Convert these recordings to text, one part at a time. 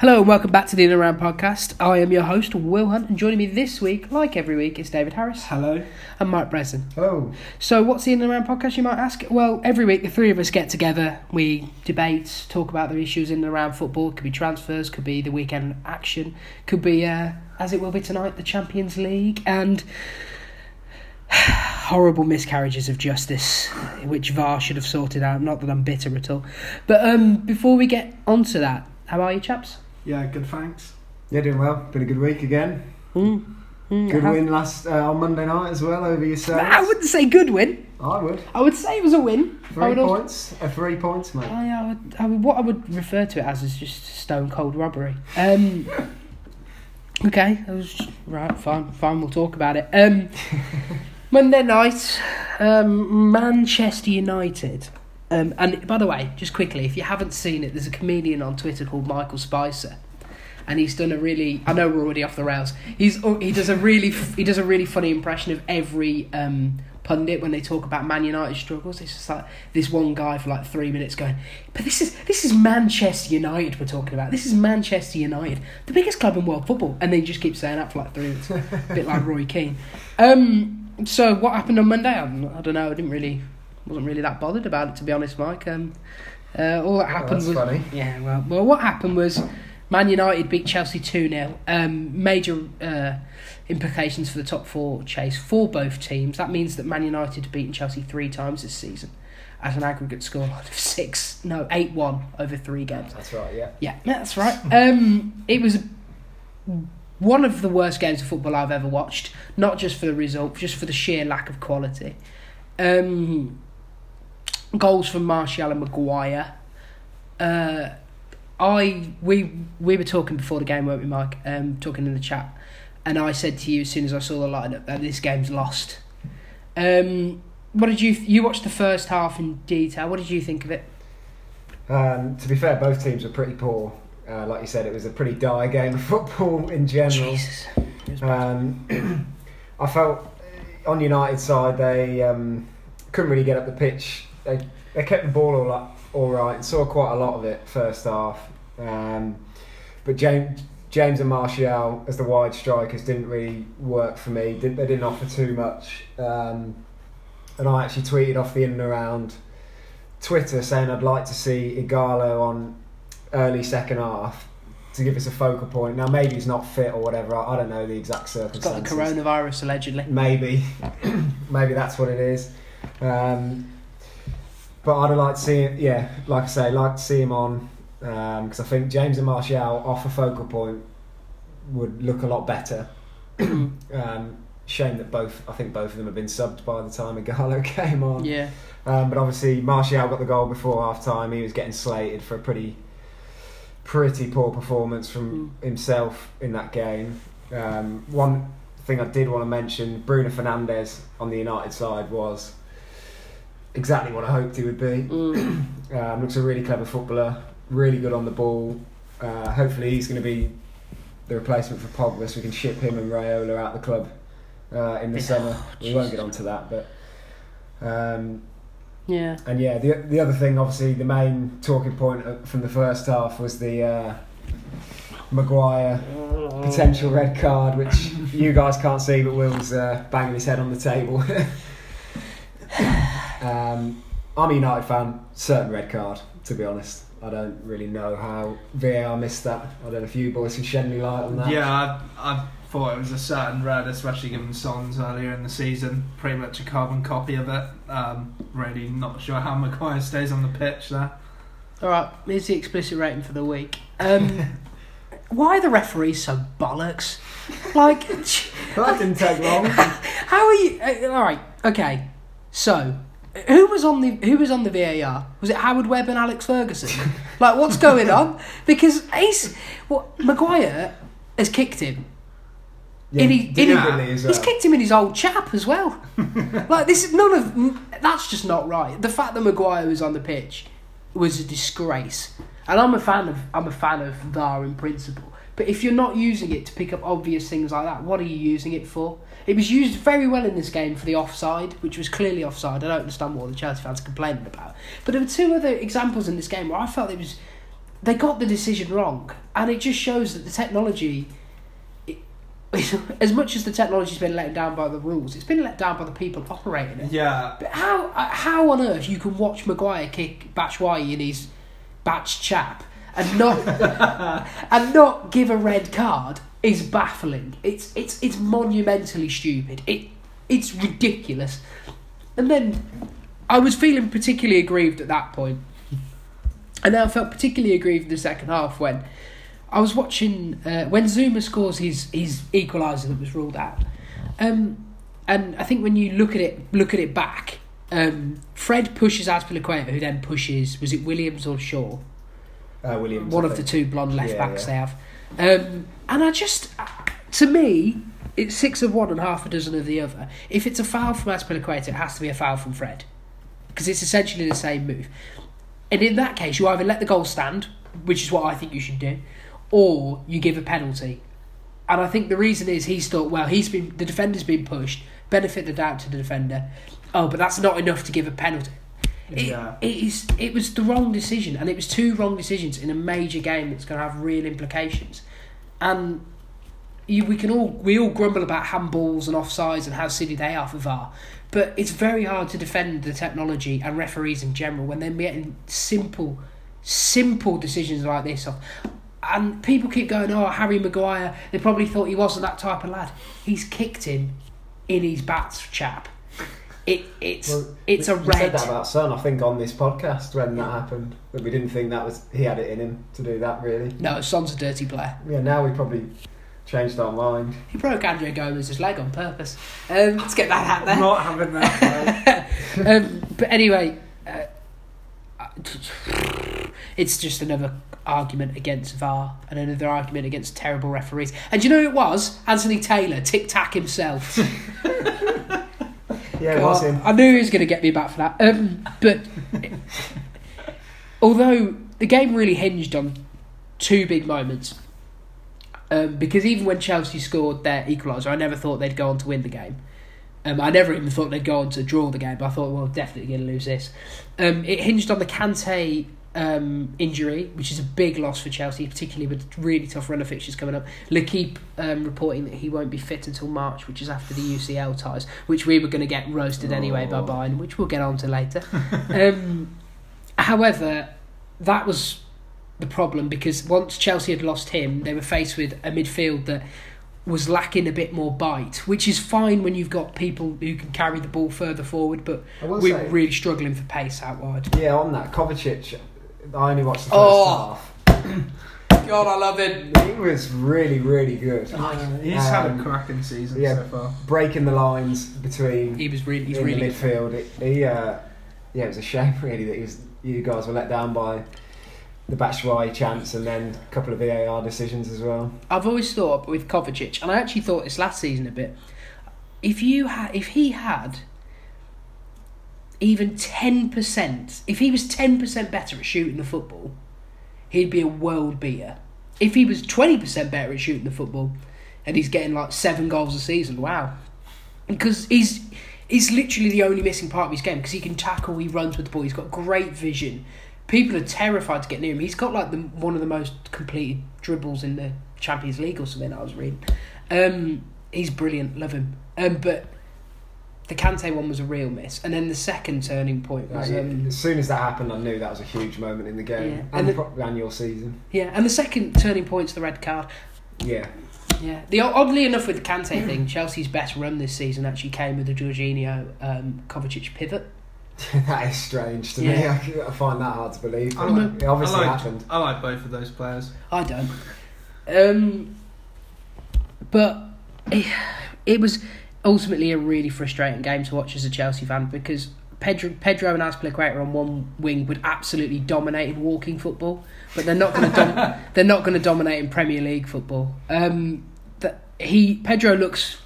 Hello and welcome back to the In and Around podcast. I am your host, Will Hunt, and joining me this week, like every week, is David Harris Hello. and Mike Breslin. Hello. So, what's the In and Around podcast, you might ask? Well, every week the three of us get together, we debate, talk about the issues in and around football. It could be transfers, could be the weekend action, could be, uh, as it will be tonight, the Champions League, and horrible miscarriages of justice, which VAR should have sorted out. Not that I'm bitter at all. But um, before we get onto that, how are you, chaps? Yeah, good. Thanks. Yeah, doing well. Been a good week again. Mm. Mm, Good how- win last uh, on Monday night as well over yourselves. I wouldn't say good win. I would. I would say it was a win. I Three would also- points. Uh, three points, mate. I, I, would, I would, what I would refer to it as is just stone cold robbery. Um, okay, that was right. Fine, fine. We'll talk about it. Um, Monday night, um, Manchester United. Um, and by the way, just quickly, if you haven't seen it, there's a comedian on Twitter called Michael Spicer, and he's done a really. I know we're already off the rails. He's oh, he does a really he does a really funny impression of every um, pundit when they talk about Man United struggles. It's just like this one guy for like three minutes going, "But this is this is Manchester United we're talking about. This is Manchester United, the biggest club in world football," and then he just keeps saying that for like three minutes, a bit like Roy Keane. Um, so what happened on Monday? I don't, I don't know. I didn't really wasn't really that bothered about it to be honest, Mike. Um, uh, all that happened that's was funny. yeah. Well, well, what happened was Man United beat Chelsea two 0 Um, major uh, implications for the top four chase for both teams. That means that Man United have beaten Chelsea three times this season, at an aggregate score of six, no, eight one over three games. That's right. Yeah. Yeah, that's right. Um, it was one of the worst games of football I've ever watched. Not just for the result, just for the sheer lack of quality. Um, goals from Martial and Maguire. Uh, I we we were talking before the game, weren't we, Mike? Um, talking in the chat, and I said to you as soon as I saw the lineup that this game's lost. Um, what did you you watched the first half in detail? What did you think of it? Um, to be fair, both teams were pretty poor. Uh, like you said, it was a pretty dire game of football in general. Jesus. It was bad. Um, I felt on United side they um, couldn't really get up the pitch. They they kept the ball all up, all right saw quite a lot of it first half. Um, but James James and Martial as the wide strikers didn't really work for me. Didn't, they didn't offer too much. Um, and I actually tweeted off the in and around Twitter saying I'd like to see Ighalo on early second half to give us a focal point. Now maybe he's not fit or whatever. I, I don't know the exact circumstances. Got the coronavirus allegedly. Maybe, maybe that's what it is. Um, but I'd like to see, it, yeah, like I say, like to see him on because I think James and Martial off a focal point would look a lot better. um, shame that both, I think both of them have been subbed by the time Ighalo came on. Yeah. Um, but obviously, Martial got the goal before half time. He was getting slated for a pretty, pretty poor performance from himself in that game. Um, one thing I did want to mention: Bruno Fernandes on the United side was exactly what I hoped he would be. Mm. Um, looks a really clever footballer, really good on the ball. Uh, hopefully, he's going to be the replacement for Pogba, so we can ship him and Raiola out the club uh, in the Yeah. summer. Oh, we won't get onto that, but. Um, Yeah. and yeah, the the other thing, obviously, the main talking point uh, from the first half was the uh, Maguire potential red card, which you guys can't see, but Will's uh, banging his head on the table. um, I'm a United fan, certain red card, to be honest. I don't really know how VAR missed that. I don't know if you boys can shed any light on that. Yeah, I, I thought it was a certain red, especially given Sons earlier in the season. Pretty much a carbon copy of it. Um, really not sure how Maguire stays on the pitch there. All right. Here's the explicit rating for the week. Um, why are the referees so bollocks? Like, that didn't take long. how are you? Uh, all right. Okay. So, who was on the who was on the VAR? Was it Howard Webb and Alex Ferguson? like, what's going on? Because Ace, what Maguire has kicked him. Yeah, in he, in he- He's kicked him in his old chap as well. like this is none of that's just not right. The fact that Maguire was on the pitch was a disgrace. And I'm a fan of I'm a fan of VAR in principle. But if you're not using it to pick up obvious things like that, what are you using it for? It was used very well in this game for the offside, which was clearly offside. I don't understand what the Chelsea fans are complaining about. But there were two other examples in this game where I felt it was they got the decision wrong. and it just shows that the technology. It, as much as the technology's been let down by the rules, it's been let down by the people operating it. Yeah. But how how on earth you can watch Maguire kick Batshuayi in his batch chap and not and not give a red card is baffling. It's it's it's monumentally stupid. It it's ridiculous. And then I was feeling particularly aggrieved at that point. And then I felt particularly aggrieved in the second half when I was watching uh, when Zouma scores his his equaliser that was ruled out. Um, and I think when you look at it look at it back, um, Fred pushes Azpilicueta, who then pushes was it Williams or Shaw? Uh, Williams. one of the two blonde left Yeah, backs yeah. they have. Um, and I just, to me, it's six of one and half a dozen of the other. If it's a foul from Azpilicueta, it has to be a foul from Fred. Because it's essentially the same move. And in that case, you either let the goal stand, which is what I think you should do, or you give a penalty. And I think the reason is he's thought, well, he's been the defender's been pushed, benefit the doubt to the defender. Oh, but that's not enough to give a penalty. It, Yeah. it is. It was the wrong decision, and it was two wrong decisions in a major game that's going to have real implications. And you, we can all we all grumble about handballs and offsides and how silly they are for VAR, but it's very hard to defend the technology and referees in general when they're making simple, simple decisions like this off. And people keep going, "Oh, Harry Maguire." They probably thought he wasn't that type of lad. He's kicked him in his bats, chap. It it's Well, it's a we said red. that about Son, I think, on this podcast when that happened. That we didn't think that was he had it in him to do that. Really. No, Son's a dirty player. Yeah. Now we probably changed our mind. He broke Andre Gomes's leg on purpose. Um, let's get that out there. Not having that. um, but anyway, uh, it's just another argument against VAR and another argument against terrible referees. And you know who it was? Anthony Taylor, Tic Tac himself. Yeah, it was him. I knew he was going to get me back for that. Um, but although the game really hinged on two big moments, um, because even when Chelsea scored their equaliser, I never thought they'd go on to win the game. Um, I never even thought they'd go on to draw the game. But I thought, well, definitely going to lose this. Um, it hinged on the Kante um, injury, which is a big loss for Chelsea, particularly with really tough run of fixtures coming up. L'Equipe um, reporting that he won't be fit until March, which is after the UCL ties, which we were going to get roasted anyway by Oh. Bayern, which we'll get on to later. um, however, that was the problem because once Chelsea had lost him, they were faced with a midfield that was lacking a bit more bite, which is fine when you've got people who can carry the ball further forward, but we say, were really struggling for pace out wide. yeah, on that Kovacic, I only watched the first Oh. half. God, I love it. He was really, really good. Uh, he's had a Um, cracking season yeah. so far. Breaking the lines between He was really, he's in really the good. midfield. It, he, uh, yeah, it was a shame really that he was, you guys were let down by the Batshuayi chance and then a couple of VAR decisions as well. I've always thought with Kovacic, and I actually thought this last season a bit. If you had, if he had even ten percent, if he was ten percent better at shooting the football, he'd be a world beater. If he was twenty percent better at shooting the football, and he's getting like seven goals a season, wow! Because he's he's literally the only missing part of his game because he can tackle, he runs with the ball, he's got great vision. People are terrified to get near him. He's got like the one of the most completed dribbles in the Champions League or something. I was reading. Um, he's brilliant, love him. Um, but the Kante one was a real miss, and then the second turning point was Like, um, as soon as that happened, I knew that was a huge moment in the game Yeah. and, And the- probably and your season. yeah, and the second turning point's the red card. Yeah, Yeah, the oddly enough with the Kante thing, Chelsea's best run this season actually came with the Jorginho um, Kovacic pivot. that is strange to me. I, I find that hard to believe. I But like- it obviously I like, happened. I like both of those players. I don't. Um, but it, it was ultimately a really frustrating game to watch as a Chelsea fan because Pedro, Pedro and Azpilicueta on one wing would absolutely dominate in walking football, but they're not going to dom- they're not going to dominate in Premier League football. Um, that he Pedro looks.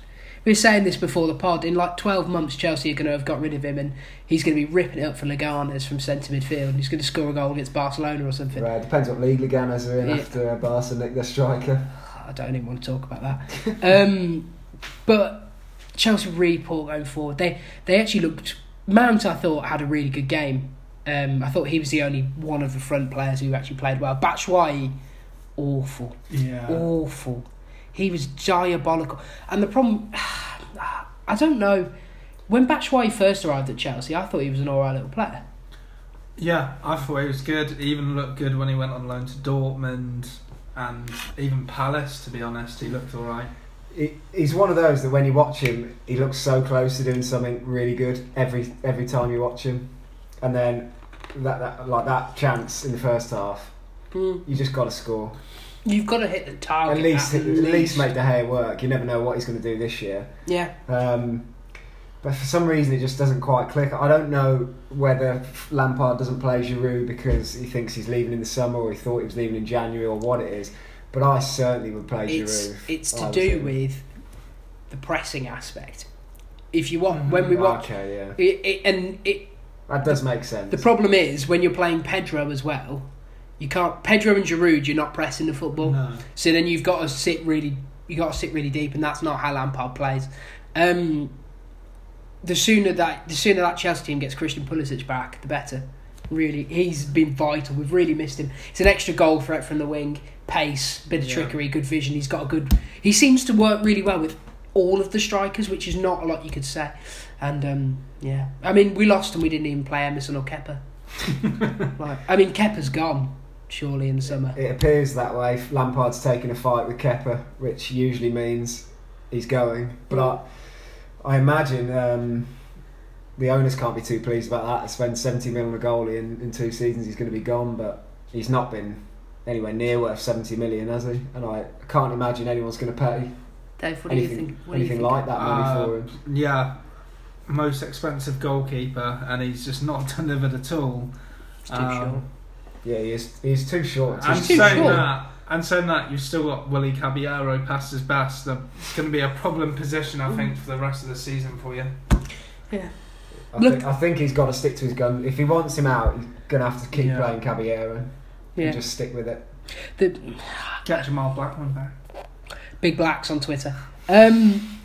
We were saying this before the pod. In like twelve months, Chelsea are going to have got rid of him, and he's going to be ripping it up for Leganes from centre midfield. And he's going to score a goal against Barcelona or something. Right, depends what league Leganes are in Yeah. after uh, Barca nick their striker. I don't even want to talk about that. um, but Chelsea really poor going forward. They they actually looked. Mount, I thought, had a really good game. Um, I thought he was the only one of the front players who actually played well. Batshuayi awful, Yeah. awful. He was diabolical, and the problem, I don't know. When Batshuayi first arrived at Chelsea, I thought he was an alright little player. Yeah, I thought he was good. He even looked good when he went on loan to Dortmund and even Palace. To be honest, he looked all right. He, he's one of those that when you watch him, he looks so close to doing something really good every every time you watch him, and then that, that like that chance in the first half, Mm. you just got to score. You've got to hit the target. At least at at least make the hair work. You never know what he's going to do this year. Yeah, Um, but for some reason, it just doesn't quite click. I don't know whether Lampard doesn't play Giroud because he thinks he's leaving in the summer, or he thought he was leaving in January, or what it is. But I certainly would play it's Giroud. it's I to do thinking. with the pressing aspect. If you want, when we Mhm. watch, Okay, yeah, it, it, and it, that does make sense. the problem is when you're playing Pedro as well, you can't Pedro and Giroud. You're not pressing the football, No. so then you've got to sit really, you got to sit really deep, and that's not how Lampard plays. Um, the sooner that the sooner that Chelsea team gets Christian Pulisic back, the better. Really, he's been vital. We've really missed him. It's an extra goal threat from the wing, pace, bit of Yeah. trickery, good vision. He's got a good. He seems to work really well with all of the strikers, which is not a lot you could say. And um, yeah, I mean, we lost and we didn't even play Emerson or Kepa. like, I mean, Kepa's gone surely in the summer. It appears that way. Lampard's taking a fight with Kepa, which usually means he's going. But I, I imagine um, the owners can't be too pleased about that. To spend 70 million on a goalie in, in two seasons, he's going to be gone. But he's not been anywhere near worth 70 million, has he? And I can't imagine anyone's going to pay Dave, what do you anything, think? What do you think? like that money Uh, for him. Yeah, most expensive goalkeeper, and he's just not delivered at all. It's too Um, short. Yeah, he is, he's too short. And too saying short. that, and saying that, you've still got Willy Caballero past his best. The- It's going to be a problem position, I think, for the rest of the season for you. Yeah. I, Look- think, I think he's got to stick to his gun. If he wants him out, he's going to have to keep Yeah. playing Caballero Yeah. and just stick with it. The Get Jamal Blackman back. Big Blacks on Twitter. Um,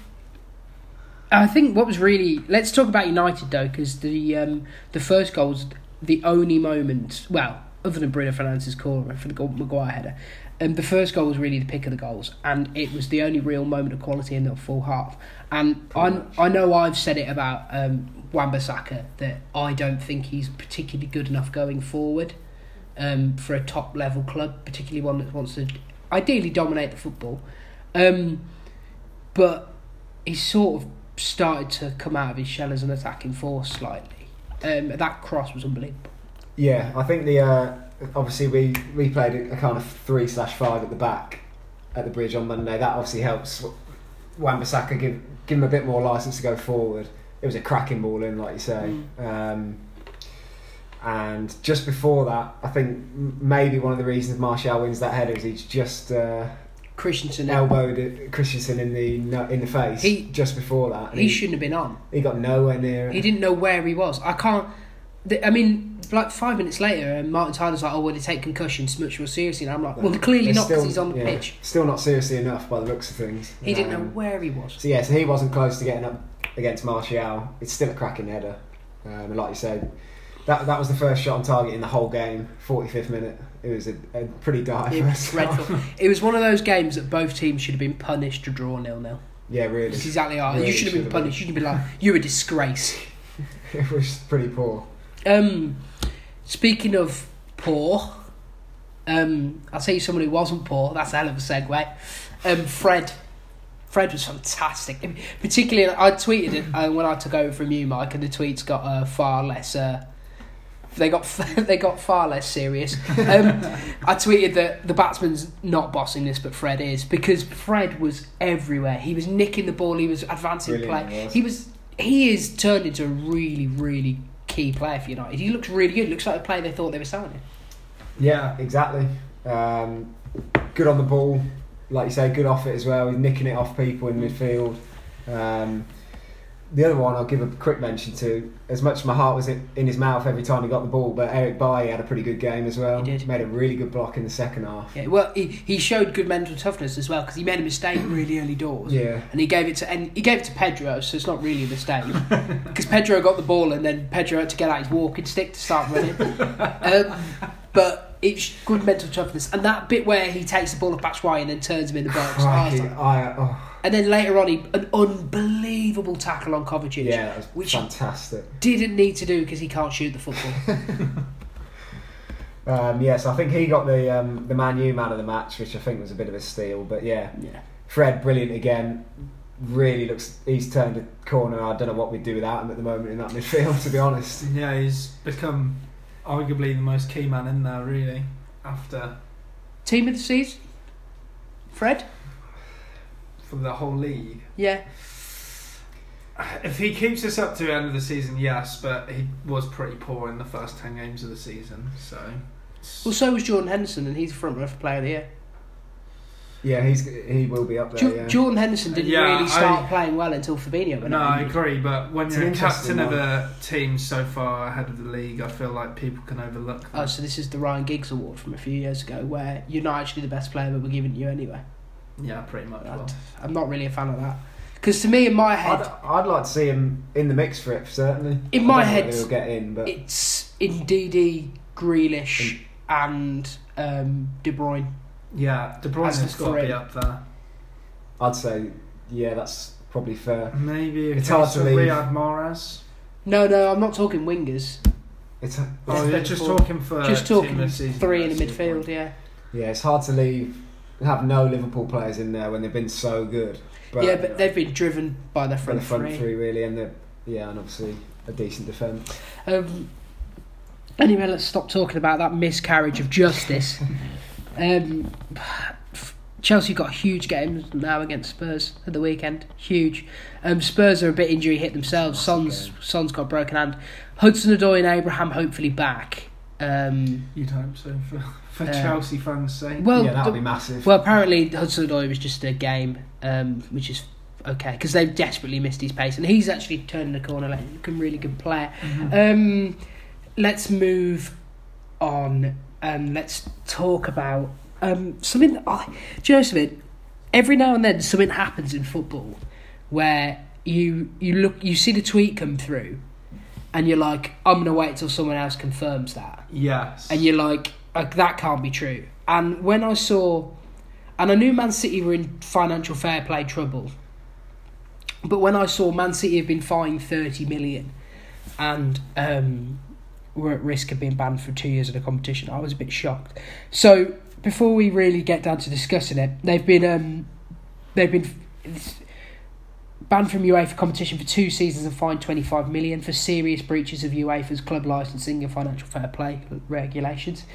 I think what was really let's talk about United though, because the um, the first goal was the only moment. Well, other than Bruno Fernandes' corner for the goal, Maguire header, um, the first goal was really the pick of the goals, and it was the only real moment of quality in the full half. And I. I know I've said it about um, Wan-Bissaka that I don't think he's particularly good enough going forward um, for a top level club, particularly one that wants to ideally dominate the football. Um, but he's sort of started to come out of his shell as an attacking force slightly. Um, that cross was unbelievable. Yeah, I think the uh, obviously we we played a, kind of three slash five at the back at the bridge on Monday. That obviously helps Wan-Bissaka give give him a bit more license to go forward. It was a cracking ball in, like you say. Um, and just before that, I think maybe one of the reasons Martial wins that header is he's just uh, Christensen, elbowed Christensen in the in the face He- just before that. And he shouldn't have been on. he got nowhere near. He didn't know where he was. I can't. I mean, like five minutes later, and Martin Tyler's like, "Oh, well, they take concussions much more seriously." And I'm like, "Well, clearly They're not because he's on the yeah, pitch. Still not seriously enough by the looks of things. He didn't know Um, where he was." So yeah, so he wasn't close to getting up against Martial. It's still a cracking header, um, and like you said, that that was the first shot on target in the whole game. Forty fifth minute. It was a, a pretty dire It was dreadful. it was one of those games that both teams should have been punished to draw nil nil. Yeah, really. That's exactly Really you should have been punished. You should be like, "You're a disgrace." it was pretty poor. Um, speaking of poor, um, I'll tell you someone who wasn't poor. That's a hell of a segue. Um, Fred. Fred was fantastic. Particularly, I tweeted it uh, when I took over from you, Mike, and the tweets got uh, far less. Uh, they got they got far less serious. Um, I tweeted that the batsman's not bossing this, but Fred is because Fred was everywhere. He was nicking the ball. He was advancing Brilliant, play. he was. He was he is turned into a really really key player for United. He looks really good. Looks like a player they thought they were selling him. Yeah, exactly. Um, good on the ball, like you say, good off it as well. He's nicking it off people in midfield. Um, the other one I'll give a quick mention to. As much as my heart was in his mouth every time he got the ball, but Eric Bailly had a pretty good game as well. He did. Made a really good block in the second half. Yeah, well, he, he showed good mental toughness as well because he made a mistake really early doors. Yeah. And he gave it to and he gave it to Pedro, so it's not really a mistake because Pedro got the ball and then Pedro had to get out his walking stick to start running. um, but It's good mental toughness, and that bit where he takes the ball up Batshuayi and then turns him in the box. I like- I, oh, and then later on, he an unbelievable tackle on Kovacic. yeah, that was Which he fantastic. didn't need to do because he can't shoot the football. Um, yes, I think he got the um, the Man U man of the match, which I think was a bit of a steal. But yeah, yeah. Fred, brilliant again. Really looks. He's turned a corner. I don't know what we'd do without him at the moment in that midfield. To be honest, Yeah, he's become arguably the most key man in there, really. After Team of the season? Fred? For the whole league, Yeah. if he keeps this up to the end of the season, yes, but he was pretty poor in the first ten games of the season. So Well, so was Jordan Henderson, and he's the front row for Player of the Year. yeah, he's he will be up there. Jo- yeah. Jordan Henderson didn't Yeah, really start I- playing well until Fabinho went no, I agree. But when It's you're an a captain interesting of a team so far ahead of the league, I feel like people can overlook. That. Oh, so this is the Ryan Giggs Award from a few years ago, where you're not actually the best player, but we're giving it you anyway. Yeah, pretty much. I'd- Well. I'm not really a fan of that. Because to me, in my head, I'd, I'd like to see him in the mix for it certainly. In I my head, whether he'll get in, but it's Ndidi, Grealish, and um, De Bruyne. Yeah, De As Bruyne's the got to be up there. I'd say yeah, that's probably fair. Maybe a It's case hard to of leave. Riyad Mahrez. No, no, I'm not talking wingers. It's Oh, Yeah, you're just talking for Just talking of three in the midfield, point. yeah. yeah, it's hard to leave have no Liverpool players in there when they've been so good. But, yeah, but they've been driven by their for front, the front three. three. really, and the yeah, and obviously a decent defence. Um, anyway, let's stop talking about that miscarriage of justice. um, Chelsea got huge games now against Spurs at the weekend. Huge. Um, Spurs are a bit injury hit themselves. Massive Son's game. Son's got a broken hand. Hudson Odoi and Abraham hopefully back. Um, You'd hope so for, for Uh, Chelsea fans' sake. well, yeah, that'll the- be massive. well, apparently Hudson Odoi was just a game, um, which is okay because they've desperately missed his pace, and he's actually turning the corner like a really good player. Um, let's move on and let's talk about um, something. That I, do you know something? Every now and then, something happens in football where you you look, you see the tweet come through, and you're like, I'm gonna wait till someone else confirms that, yes. and you're like, like that can't be true. And when I saw, and I knew Man City were in financial fair play trouble, but when I saw Man City have been fined thirty million, and um, were at risk of being banned for two years of the competition, I was a bit shocked. So before we really get down to discussing it, they've been um, they've been banned from UEFA competition for two seasons and fined 25 million for serious breaches of UEFA's club licensing and financial fair play regulations.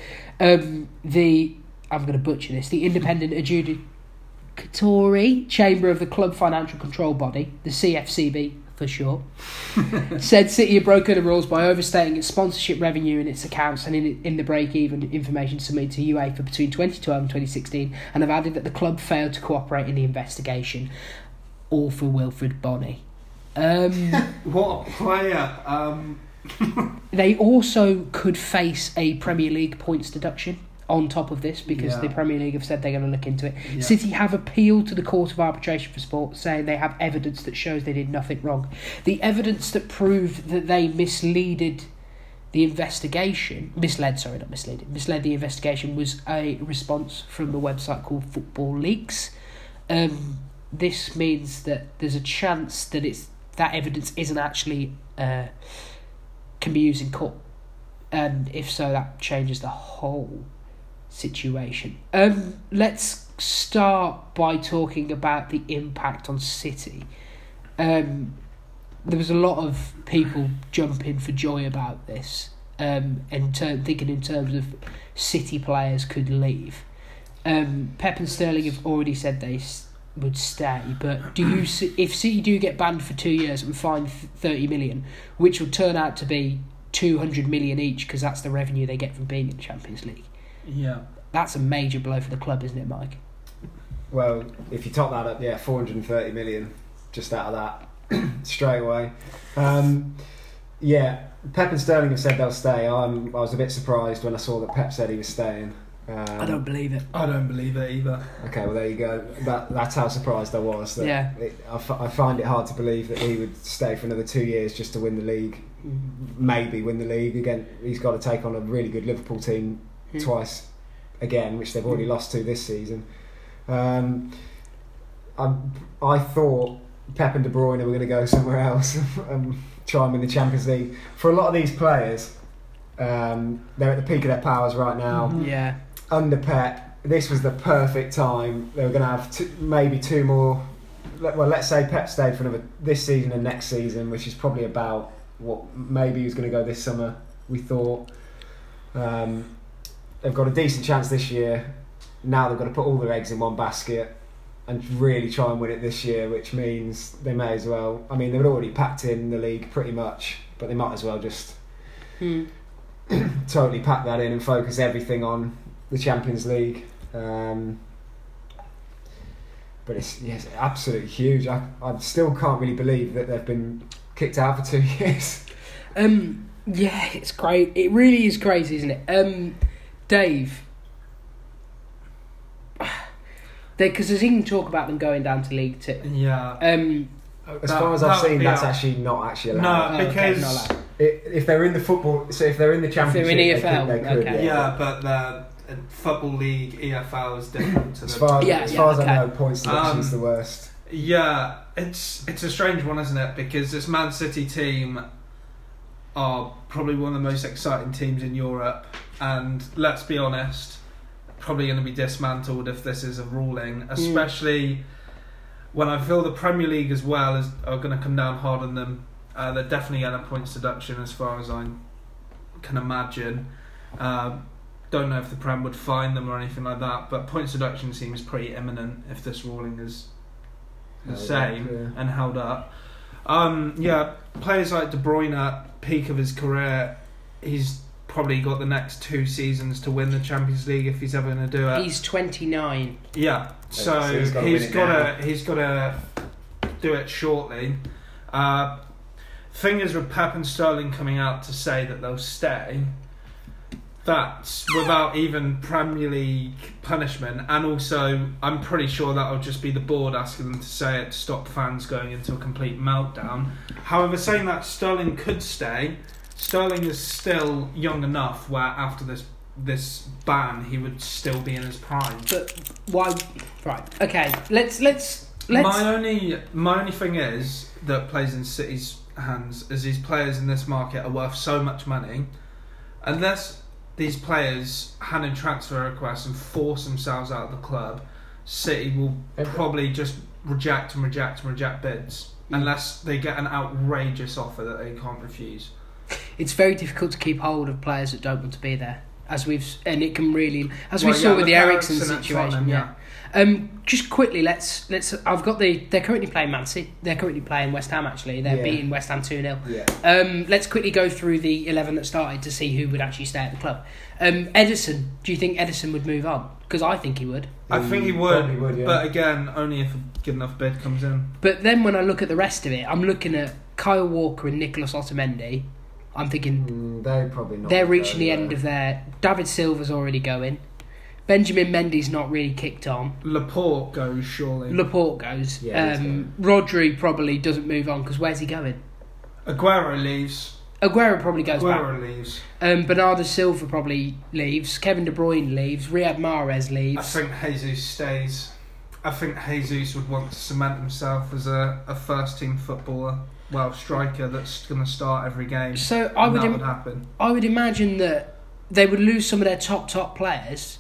Um, the I'm going to butcher this. The independent adjudicatory chamber of the club financial control body, the CFCB for short, said City had broken the rules by overstating its sponsorship revenue in its accounts and in, in the break-even information submitted to UEFA between 2012 and 2016, and have added that the club failed to cooperate in the investigation. All for Wilfried Bony. Um, what player! Um, they also could face a Premier League points deduction on top of this because Yeah. the Premier League have said they're going to look into it. Yeah. City have appealed to the Court of Arbitration for Sport, saying they have evidence that shows they did nothing wrong. The evidence that proved that they misleaded the investigation, misled, sorry, not misled, misled the investigation was a response from the website called Football Leaks. Um, this means that there's a chance that it's that evidence isn't actually uh, can be used in court, and if so, that changes the whole situation. Um, let's start by talking about the impact on City. Um, there was a lot of people jumping for joy about this, um, in ter- thinking in terms of City players could leave. Um, Pep and Sterling have already said they would stay, but do you see, if City do get banned for two years and fined th- thirty million, which will turn out to be two hundred million each because that's the revenue they get from being in the Champions League. yeah. That's a major blow for the club, isn't it, Mike? Well, if you top that up, yeah, 430 million just out of that straight away. Um, yeah, Pep and Sterling have said they'll stay. I'm, I was a bit surprised when I saw that Pep said he was staying. Um, I don't believe it. I don't believe it either. Okay, well there you go. That that's how surprised I was. That Yeah. it, I, f- I find it hard to believe that he would stay for another two years just to win the league. Maybe win the league again. He's got to take on a really good Liverpool team Hmm. twice again, which they've already lost to this season. Um, I, I thought Pep and De Bruyne were going to go somewhere else and try and win the Champions League. For a lot of these players, um, they're at the peak of their powers right now. Mhm. Yeah. Under Pep, this was the perfect time. They were going to have two, maybe two more. Well, let's say Pep stayed for another this season and next season, which is probably about what maybe he was going to go this summer. We thought um, they've got a decent chance this year. Now they've got to put all their eggs in one basket and really try and win it this year, which means they may as well. I mean, they've already packed in the league pretty much, but they might as well just Hmm. totally pack that in and focus everything on the Champions League. Um, but it's yes, absolutely huge. I, I still can't really believe that they've been kicked out for two years. Um. Yeah, it's great. It really is crazy, isn't it? Um, Dave. Because there's even talk about them going down to League Two. Yeah. Um, As That- far as I've that- seen, that's yeah. actually not actually No, allowed. oh, okay, because- not allowed. I- if they're in the football, so if they're in the Championship, in they EFL, could, they could, okay. Yeah, but the uh, football league EFL is different to As the. far as, Yeah, as, yeah, far as okay. I know, points deduction Um, is the worst. Yeah, it's it's a strange one, isn't it? Because this Man City team are probably one of the most exciting teams in Europe, and let's be honest, probably going to be dismantled if this is a ruling, especially when I feel the Premier League as well is are going to come down hard on them. Uh, they're definitely getting a points deduction as far as I can imagine. Um, don't know if the Prem would fine them or anything like that, but points deduction seems pretty imminent if this ruling is the Held up, same yeah. and held up. Um, yeah, players like De Bruyne at peak of his career, he's probably got the next two seasons to win the Champions League if he's ever going to do it. he's 29. Yeah, so so he's he's gotta got win it to he's got to do it shortly. Uh, thing is with Pep and Sterling coming out to say that they'll stay. That's without even Premier League punishment, and also I'm pretty sure that'll just be the board asking them to say it to stop fans going into a complete meltdown. However, saying that Sterling could stay, Sterling is still young enough where after this this ban he would still be in his prime. But why? Right. Okay. Let's let's let's. My only my only thing is that plays in City's hands is these players in this market are worth so much money, unless these players hand in transfer requests and force themselves out of the club, City will probably just reject and reject and reject bids mm. unless they get an outrageous offer that they can't refuse. it's very difficult to keep hold of players that don't want to be there, as we've and it can really, as we Well, saw yeah, with the Eriksen situation. Tottenham, yeah. Um, just quickly, let's let's. I've got the. They're currently playing Man City. They're currently playing West Ham. Actually, they're Yeah. beating West Ham two 0 Yeah. Um, let's quickly go through the eleven that started to see who would actually stay at the club. Um, Ederson. Do you think Ederson would move on? Because I think he would. I think he Mm, would, probably would, yeah. but again, only if a good enough bid comes in. But then when I look at the rest of it, I'm looking at Kyle Walker and Nicholas Otamendi. I'm thinking Mm, they're probably not. they're reaching go the there. end of their. David Silva's already going. Benjamin Mendy's not really kicked on. Laporte goes surely. Laporte goes. Yeah, um, Rodri probably doesn't move on because where's he going? Aguero leaves. Aguero probably goes back. Aguero leaves. Um, Bernardo Silva probably leaves. Kevin De Bruyne leaves. Riyad Mahrez leaves. I think Jesus stays. I think Jesus would want to cement himself as a, a first team footballer, well, striker that's going to start every game. So I would, Im- would happen. I would imagine that they would lose some of their top top players.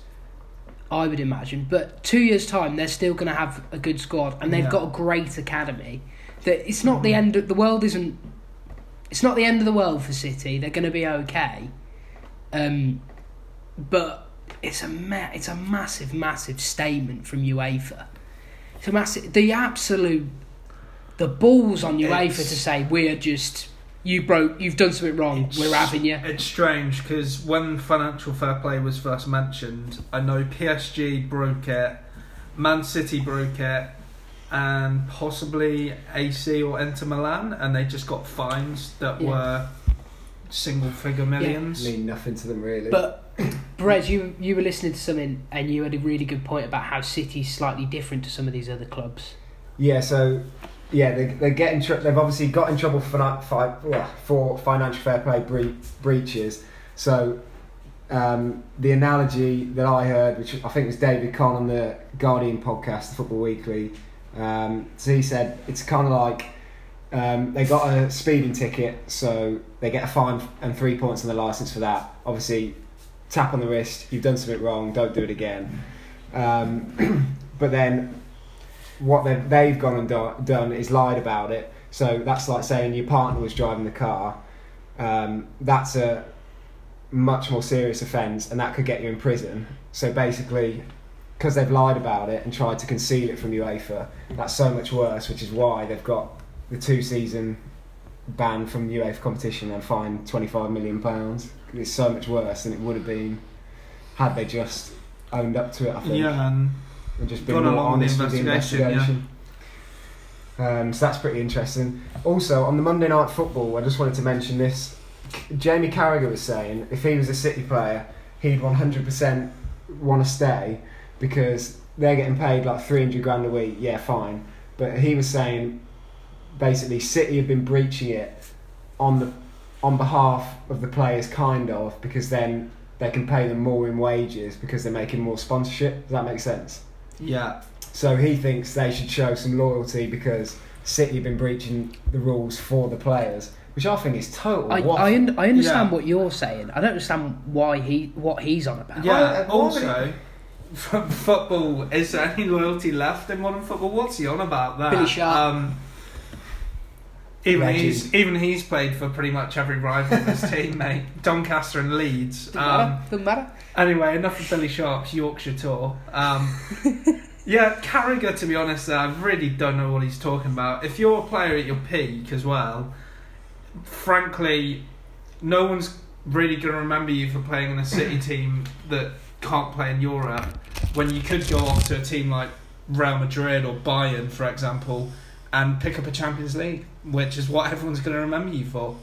I would imagine, but two years time they're still going to have a good squad, and they've Yeah. got a great academy. That it's not the end. Of, the world isn't. It's not the end of the world for City. They're going to be okay. Um, but it's a ma- it's a massive, massive statement from UEFA. It's a massive. The absolute, the balls on UEFA It's- to say we're just you broke, you've done something wrong. We're having you. It's strange because when financial fair play was first mentioned, I know PSG broke it, Man City broke it, and possibly AC or Inter Milan, and they just got fines that Yeah. were single figure millions. mean nothing to them really. But Brez, you you were listening to something and you had a really good point about how City's slightly different to some of these other clubs. Yeah, so yeah, they they get in tr- they've obviously got in trouble for fi- fi- for financial fair play bre- breaches. So um, the analogy that I heard, which I think was David Conn on the Guardian podcast, Football Weekly. Um, so he said it's kind of like um, they got a speeding ticket, so they get a fine and three points on the license for that. Obviously, tap on the wrist. You've done something wrong. Don't do it again. Um, but then what they've, gone and do, done is lied about it. So that's like saying your partner was driving the car. Um, that's a much more serious offence, and that could get you in prison. So basically, because they've lied about it and tried to conceal it from UEFA, that's so much worse. Which is why they've got the two-season ban from UEFA competition and fined twenty-five million pounds. It's so much worse than it would have been had they just owned up to it. I think Yeah, and and just been Gone more honest with the investigation, investigation. Um, so that's pretty interesting. Also, on the Monday Night Football, I just wanted to mention this. Jamie Carragher was saying if he was a City player, he'd 100% want to stay because they're getting paid like 300 grand a week. Yeah, fine. But he was saying basically City have been breaching it on the on behalf of the players, kind of, because then they can pay them more in wages because they're making more sponsorship. Does that make sense? Yeah, So he thinks they should show some loyalty because City have been breaching the rules for the players, which I think is total. I. I, un- I understand Yeah. what you're saying. I don't understand why he what he's on about. yeah. Why- why also, from football, is there any loyalty left in modern football? What's he on about there? Billy Sharp. Um, even Legend. he's even he's played for pretty much every rival of his team, mate. Doncaster and Leeds. Doesn't Um, matter. Doesn't matter. Anyway, enough of Billy Sharp's Yorkshire tour. Um, yeah, Carragher, to be honest, I really don't know what he's talking about. If you're a player at your peak as well, frankly, no one's really going to remember you for playing in a City team that can't play in Europe when you could go off to a team like Real Madrid or Bayern, for example, and pick up a Champions League, which is what everyone's going to remember you for.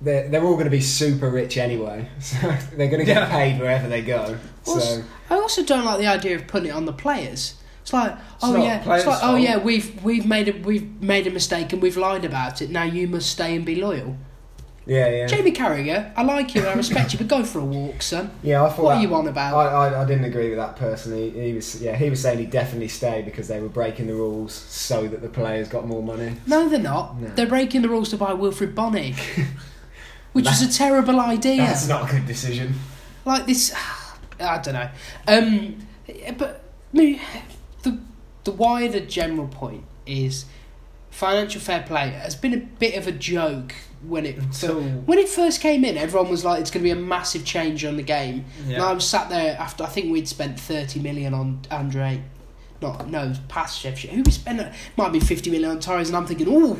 they're, they're all going to be super rich anyway, so they're going to get Yeah. paid wherever they go. Well, So I also don't like the idea of putting it on the players. It's like, oh not yeah, it's like, oh yeah, we've we've made a we've made a mistake and we've lied about it. Now you must stay and be loyal. Yeah, yeah, Jamie Carragher, I like you and I respect you, but go for a walk, son. yeah. I thought What that- are you on about? I, I, I didn't agree with that personally. He was yeah he was saying he'd definitely stay because they were breaking the rules so that the players got more money. no, they're not. No. They're breaking the rules to buy Wilfried Bony, which was a terrible idea. That's not a good decision. like this I don't know um but me the the wider general point is financial fair play has been a bit of a joke when it Until when it first came in everyone was like it's going to be a massive change on the game. And I was sat there after I think we'd spent 30 million on Andre. Not no past Chef who we spent might be 50 million on Torres and I'm thinking oh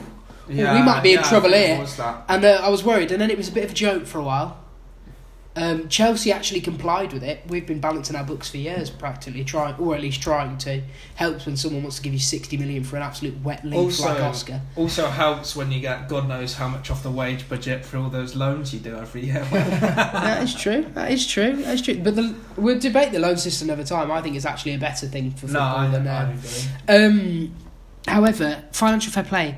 yeah, we might be in yeah, I trouble here. and uh, I was worried, and then it was a bit of a joke for a while. Um, Chelsea actually complied with it. We've been balancing our books for years, practically trying, or at least trying to. Helps when someone wants to give you sixty million for an absolute wet leaf Also- like Oscar. Also helps when you get God knows how much off the wage budget for all those loans you do every year. that is true. That is true. That is true. But the, we'll debate the loan system another time. I think it's actually a better thing for no, football I, than. Uh. Um, however, financial fair play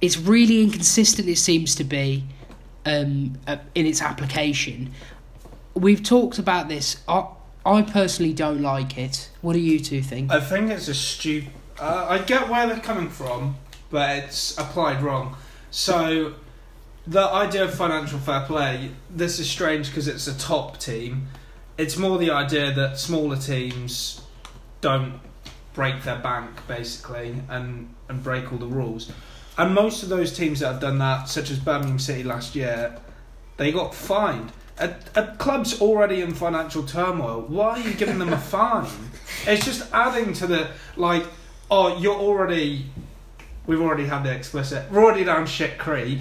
is really inconsistent. It seems to be um, uh, in its application. We've talked about this. I, I personally don't like it. What do you two think? I think it's a stupid. Uh, I get where they're coming from, but it's applied wrong. So, the idea of financial fair play, this is strange because it's a top team. It's more the idea that smaller teams don't break their bank, basically, and, and break all the rules. And most of those teams that have done that, such as Birmingham City last year, they got fined. A, a club's already in financial turmoil. Why are you giving them a fine? It's just adding to the like. Oh, you're already. We've already had the explicit. We're already down shit creek,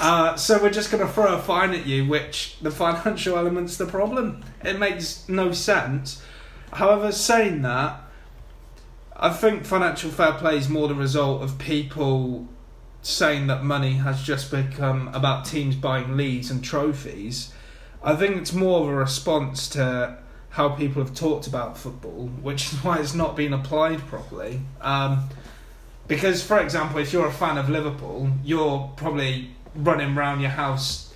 uh, so we're just going to throw a fine at you. Which the financial element's the problem. It makes no sense. However, saying that, I think financial fair play is more the result of people saying that money has just become about teams buying leads and trophies. I think it's more of a response to how people have talked about football, which is why it's not been applied properly. Um, because, for example, if you're a fan of Liverpool, you're probably running around your house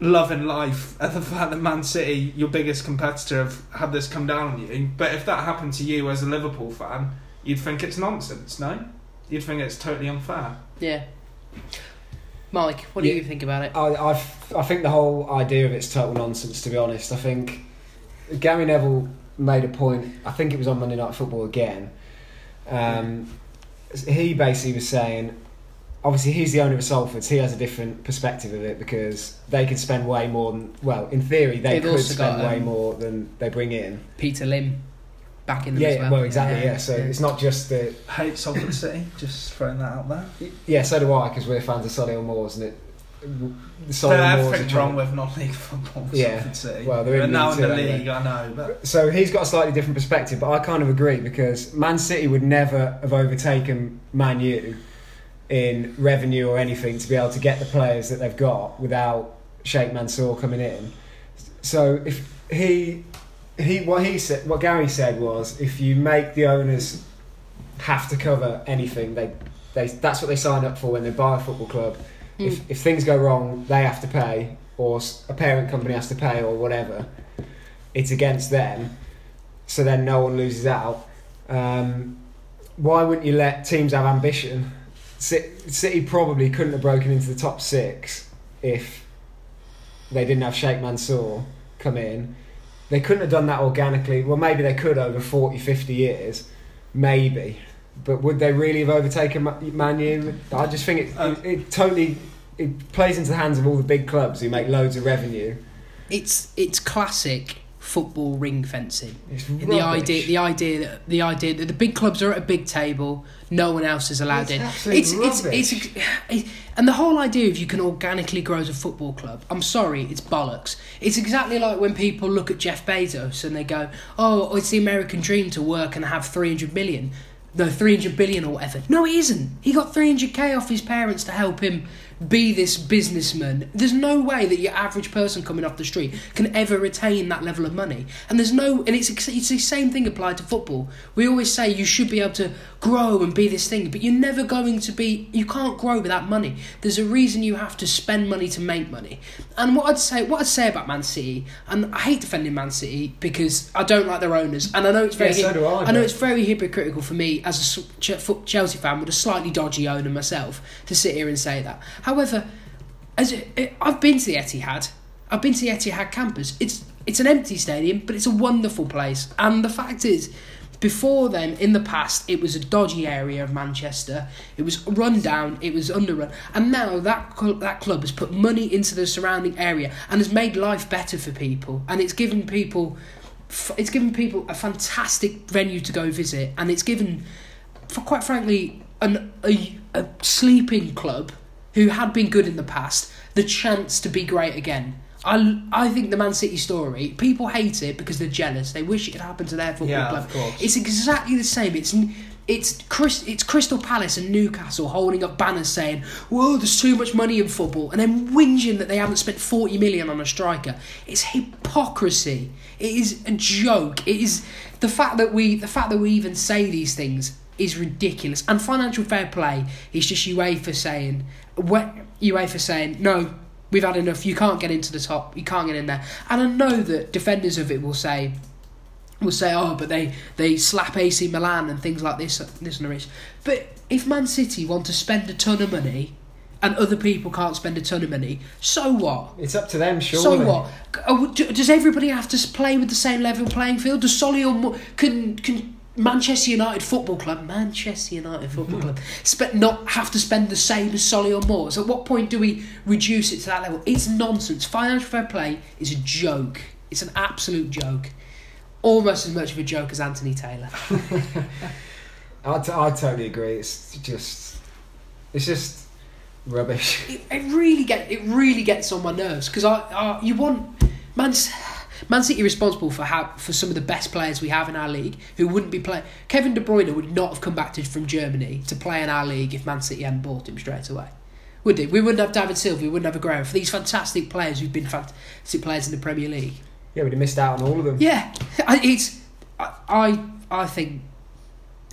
loving life at the fact that Man City, your biggest competitor, have had this come down on you. But if that happened to you as a Liverpool fan, you'd think it's nonsense, no? You'd think it's totally unfair. Yeah. Mike, what do Yeah. you think about it? I, I, I think the whole idea of it's total nonsense. To be honest, I think Gary Neville made a point. I think it was on Monday Night Football again. Um, he basically was saying, obviously he's the owner of Salford. He has a different perspective of it because they can spend way more than. Well, in theory, they They've could spend got, way um, more than they bring in. Peter Lim back in them Yeah, as well. well, exactly. Yeah, so it's not just the. Hate Salford City, just throwing that out there. Yeah, so do I because we're fans of Solihull Moors and it. The There's Solihull Moors are everything trying- wrong with non-league football. for Yeah. Salford City. Well, they're in now in the Two, aren't league, I know, but So he's got a slightly different perspective, but I kind of agree because Man City would never have overtaken Man U in revenue or anything to be able to get the players that they've got without Sheikh Mansour coming in. So if he he what he said what Gary said was if you make the owners have to cover anything they they that's what they sign up for when they buy a football club. Mm. If if things go wrong, they have to pay or a parent company has to pay or whatever it's against them, so then no one loses out. Um, why wouldn't you let teams have ambition? City probably couldn't have broken into the top six if they didn't have Sheikh Mansour come in. They couldn't have done that organically. Well, maybe they could over 40, 50 years, maybe. But would they really have overtaken Ma- Man U? I just think it, Um, it, it totally it plays into the hands of all the big clubs who make loads of revenue. It's it's classic football ring fencing. It's the idea, the idea that the idea that the big clubs are at a big table, no one else is allowed It's in. absolute It's, it's it's and the whole idea of you can organically grow as a football club. I'm sorry, it's bollocks. It's exactly like when people look at Jeff Bezos and they go, "Oh, oh it's the American dream to work and have 300 million." No, 300 billion or whatever. No, it isn't. He got 300k off his parents to help him be this businessman. There's no way that your average person coming off the street can ever retain that level of money. And there's no, and it's it's the same thing applied to football. We always say you should be able to grow and be this thing, but you're never going to be. You can't grow without money. There's a reason you have to spend money to make money. And what I'd say, what I'd say about Man City, and I hate defending Man City because I don't like their owners, and I know it's very. Yeah, so do I, I know it's very hypocritical for me as a Chelsea fan with a slightly dodgy owner myself to sit here and say that. However, as it, it, I've been to the Etihad, I've been to the Etihad campus. It's it's an empty stadium, but it's a wonderful place. And the fact is, before then, in the past, it was a dodgy area of Manchester. It was run down. It was underrun, and now that cl- that club has put money into the surrounding area and has made life better for people. And it's given people, f- it's given people a fantastic venue to go visit, and it's given, for quite frankly, an a, a sleeping club who had been good in the past the chance to be great again. I, I think the Man City story, people hate it because they're jealous. They wish it could happen to their football Yeah, club. of course. It's exactly the same. It's it's Chris, it's Crystal Palace and Newcastle holding up banners saying, "Whoa, there's too much money in football," and then whinging that they haven't spent forty million on a striker. It's hypocrisy. It is a joke. It is the fact that we the fact that we even say these things is ridiculous. And financial fair play is just UEFA saying, UEFA saying, no, we've had enough. You can't get into the top. You can't get in there. And I know that defenders of it will say, will say, oh, but they they slap AC Milan and things like this, this and this. But if Man City want to spend a ton of money, and other people can't spend a ton of money, so what? It's up to them, surely. So what? Oh, Does everybody have to play with the same level playing field? Does Solihull Mo- can can Manchester United Football Club, Manchester United Football Club, spe- not have to spend the same as Solly or Solihull Moors? At what point do we reduce it to that level? It's nonsense. Financial fair play is a joke. It's an absolute joke. Almost as much of a joke as Anthony Taylor. I, t- I totally agree. It's just, it's just rubbish. it, it really get it really gets on my nerves because I, I you want Man, Man City responsible for how for some of the best players we have in our league who wouldn't be playing. Kevin De Bruyne would not have come back to, from Germany to play in our league if Man City hadn't bought him straight away. Would it? We wouldn't have David Silva. We wouldn't have Aguero. For these fantastic players who've been fantastic players in the Premier League. Yeah, we'd have missed out on all of them. Yeah, it's I I, I think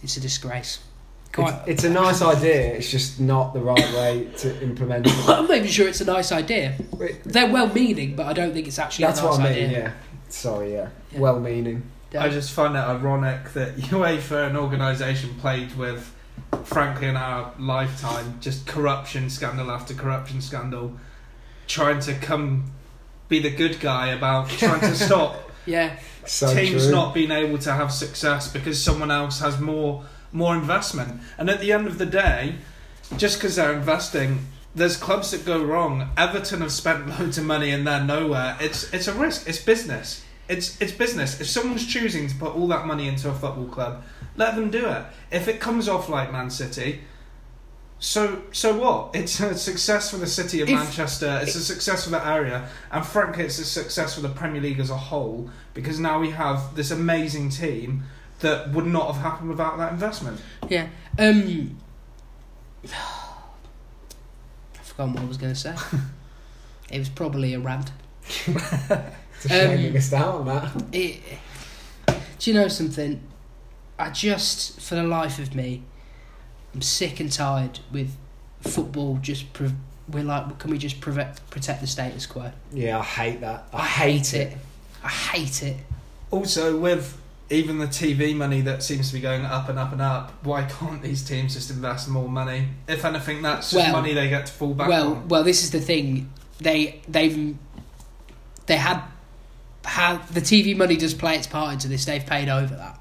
it's a disgrace. Quite. It's, it's a nice idea. It's just not the right way to implement it. I'm not even sure it's a nice idea. They're well-meaning, but I don't think it's actually That's a nice what I mean. idea. Yeah. Sorry. Yeah. Yeah. Well-meaning. I just find it ironic that UEFA, an organisation plagued with, frankly, in our lifetime, just corruption scandal after corruption scandal, trying to come be the good guy about trying to stop Yeah, So teams true. not being able to have success because someone else has more more investment. And at the end of the day, just because they're investing, there's clubs that go wrong. Everton have spent loads of money and they're nowhere. It's it's a risk. It's business. It's it's business. If someone's choosing to put all that money into a football club, let them do it. If it comes off like Man City. So so what? It's a success for the city of If- Manchester. It's a success for the area, and frankly, it's a success for the Premier League as a whole because now we have this amazing team that would not have happened without that investment. yeah. Um, I've forgotten what I was going to say. it was probably a rant. It's a shame Um, we missed out on that. It, do you know something? I just, for the life of me, I'm sick and tired with football. Just pre- we're like, can we just protect protect the status quo? Yeah, I hate that. I, I hate it. I hate it. Also, with even the TV money that seems to be going up and up and up, why can't these teams just invest more money? If anything, that's just Well- money they get to fall back well, on. well, this is the thing. They they've they had how the TV money does play its part into this. They've paid over that.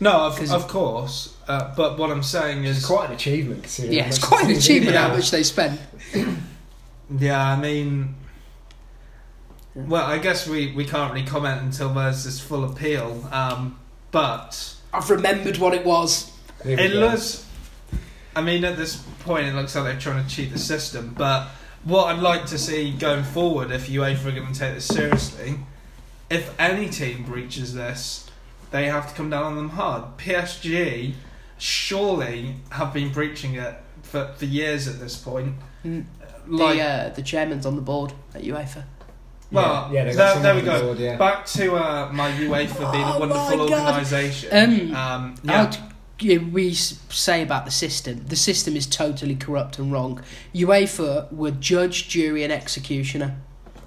No, of, of course. Uh, but what I'm saying It's is, quite an achievement. Yeah, it's quite an the TV achievement how much they spent. yeah, I mean, Yeah. well, I guess we, we can't really comment until there's this full appeal. Um, but I've remembered what it was. Here we It go. looks. I mean, at this point, it looks like they're trying to cheat the system. But what I'd like to see going forward, if UEFA are going to take this seriously, if any team breaches this, they have to come down on them hard. PSG surely have been breaching it for, for years at this point. Mm. Like, the uh, the chairman's on the board at UEFA. Well, yeah, yeah, there, there we go. board, yeah. Back to uh, my UEFA being Oh a wonderful organisation. Um, um, yeah. I'd- we say about the system. The system is totally corrupt and wrong. UEFA were judge, jury, and executioner,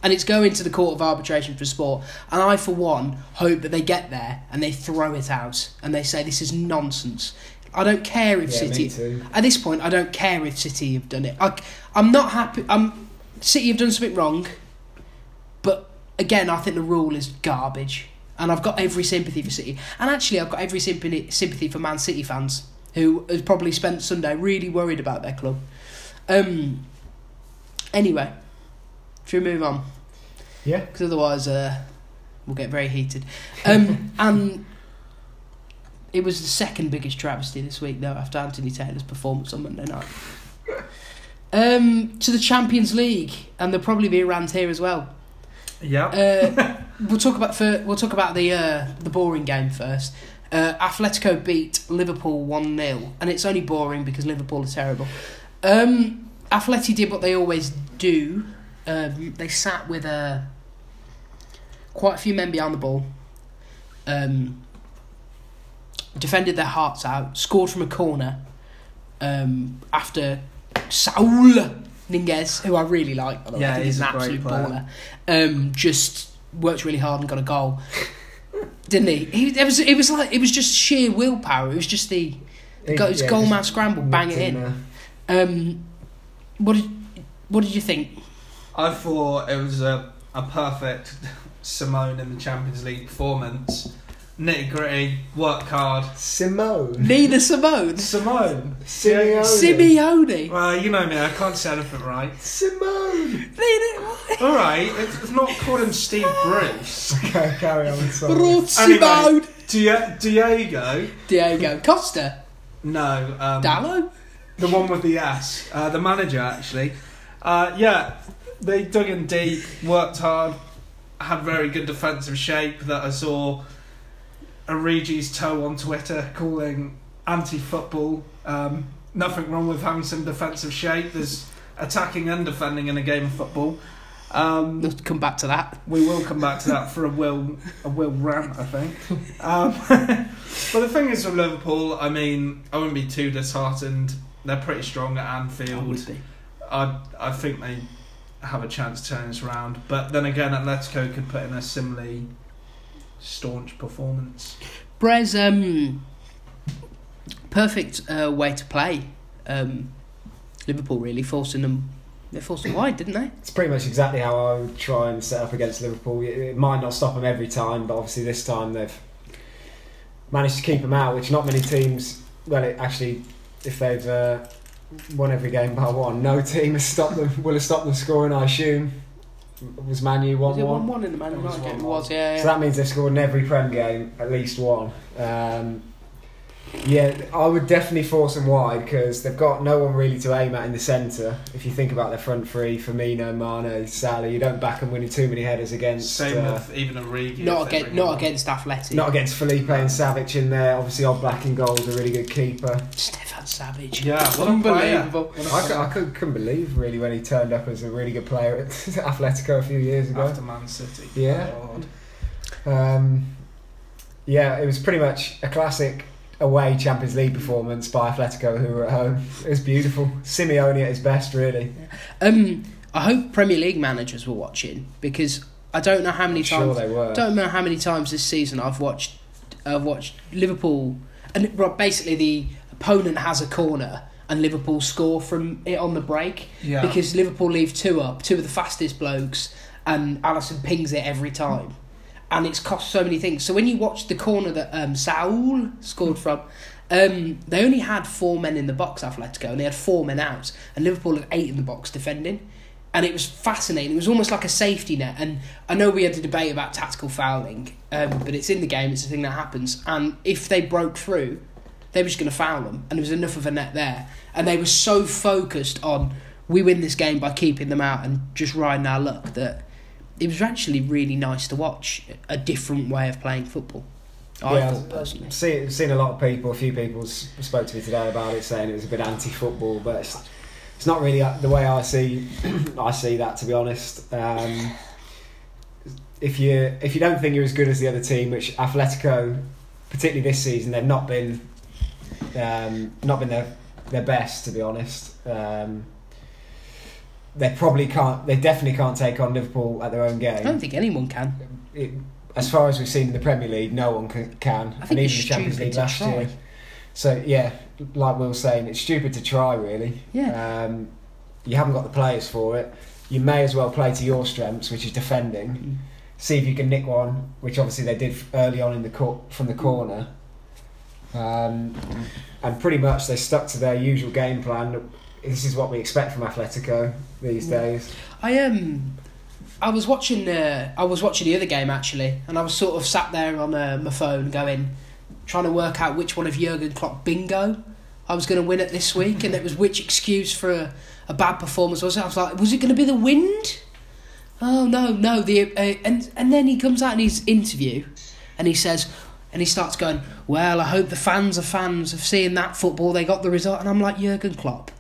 and it's going to the court of arbitration for sport. And I, for one, hope that they get there and they throw it out and they say this is nonsense. I don't care if yeah, City me too. at this point, I don't care if City have done it. I, I'm not happy. I'm City have done something wrong, but again, I think the rule is garbage, and I've got every sympathy for City. And actually, I've got every sympathy sympathy for Man City fans who has probably spent Sunday really worried about their club. Um. Anyway, should we move on? Yeah. Because otherwise, uh, we'll get very heated. Um, and it was the second biggest travesty this week, though, after Anthony Taylor's performance on Monday night. Um, to the Champions League, and they'll probably be around here as well. Yeah. Uh, we'll talk about for, we'll talk about the uh, the boring game first. Uh, Atletico beat Liverpool one 0 and it's only boring because Liverpool are terrible. Um, Atleti did what they always do. Um, they sat with uh, quite a few men behind the ball. Um, defended their hearts out. Scored from a corner. Um, after Saul Niguez, who I really like, by the Yeah, I think he's he's an a absolute player. baller. Um, just worked really hard and got a goal, didn't he? he it was it was like it was just sheer willpower. It was just the He- go, yeah, goal man scramble, bang it in. Um, what did what did you think? I thought it was a, a perfect Simone in the Champions League performance. Nitty gritty, work hard. Simone. Nina Simone, Simone. Simeone. Simeone, Well, you know me, I can't say anything right. Simone. Nina All right, it's, it's not called him Steve Bruce. Okay, carry on. Sorry. Ruth Anyway. Simone, Di- Diego. Diego Costa, No. Um, Dallo. The one with the S. Uh, the manager, actually. Uh, yeah, they dug in deep, worked hard, had very good defensive shape that I saw Origi's toe on Twitter calling anti football. Um, nothing wrong with having some defensive shape. There's attacking and defending in a game of football. Um, Let's come back to that. we will come back to that for a will a will rant, I think. Um, but the thing is with Liverpool, I mean, I wouldn't be too disheartened. They're pretty strong at I Anfield. be. I I think they have a chance to turn this around. But then again, Atletico could put in a similarly staunch performance. Brez, um, perfect uh, way to play. Um, Liverpool really forcing them. They forced them wide, didn't they? It's pretty much exactly how I would try and set up against Liverpool. It, it might not stop them every time, but obviously this time they've managed to keep them out, which not many teams. Well, it actually, if they've uh, won every game by one, no team has stopped them. Will have stopped them scoring. I assume was Manu one Was it one. one one in the Man It United game? Was, yeah. So that means they've scored in every Prem game at least one. Um, yeah, I would definitely force them wide because they've got no one really to aim at in the centre. If you think about their front three, Firmino, Mane, Salah, you don't back them winning too many headers against. Same uh, with even Origi. Not against, not against Athletic. not against Felipe and Savic in there. Obviously, Oblak in goal is a really good keeper. Stefan Savic. Yeah, what. Unbelievable. What a I, cou- I could, couldn't believe really when he turned up as a really good player at Atletico a few years ago. After Man City. Yeah. Um, yeah, it was pretty much a classic away Champions League performance by Atletico, who were at home. It was beautiful. Simeone at his best, really. Um, I hope Premier League managers were watching because I don't know how many I'm times. sure they were. don't know how many times this season I've watched I've watched Liverpool and basically the opponent has a corner and Liverpool score from it on the break Yeah. because Liverpool leave two up, two of the fastest blokes, and Alisson pings it every time. And it's cost so many things. So when you watch the corner that um, Saul scored from, um, they only had four men in the box, Atletico, and they had four men out. And Liverpool had eight in the box defending. And it was fascinating. It was almost like a safety net. And I know we had a debate about tactical fouling, um, but it's in the game, it's a thing that happens. And if they broke through, they were just going to foul them. And there was enough of a net there. And they were so focused on we win this game by keeping them out and just riding our luck that it was actually really nice to watch a different way of playing football. I Yeah, thought personally. I've seen, seen a lot of people, a few people spoke to me today about it, saying it was a bit anti-football, but it's, it's not really uh, the way I see I see that. To be honest, um, if you if you don't think you're as good as the other team, which Atletico, particularly this season, they've not been um, not been their their best. To be honest. Um, they probably can't. They definitely can't take on Liverpool at their own game I don't think anyone can. it, as far as we've seen in the Premier League, no one can. can. I and even the Champions League last try. year. So yeah, like Will was saying, it's stupid to try. Really, Yeah. um, you haven't got the players for it. You may as well play to your strengths, which is defending. Mm. See if you can nick one, which obviously they did early on in the court from the corner. Um, and pretty much they stuck to their usual game plan. This is what we expect from Atletico these days. I um, I was watching. Uh, I was watching the other game actually, and I was sort of sat there on uh, my phone, going, trying to work out which one of Jurgen Klopp bingo I was going to win it this week, and it was which excuse for a, a bad performance was it? I was like, was it going to be the wind? Oh no, no. The uh, and and then he comes out in his interview, and he says. And he starts going, Well, I hope the fans are fans of seeing that football. They got the result. And I'm like, Jurgen Klopp,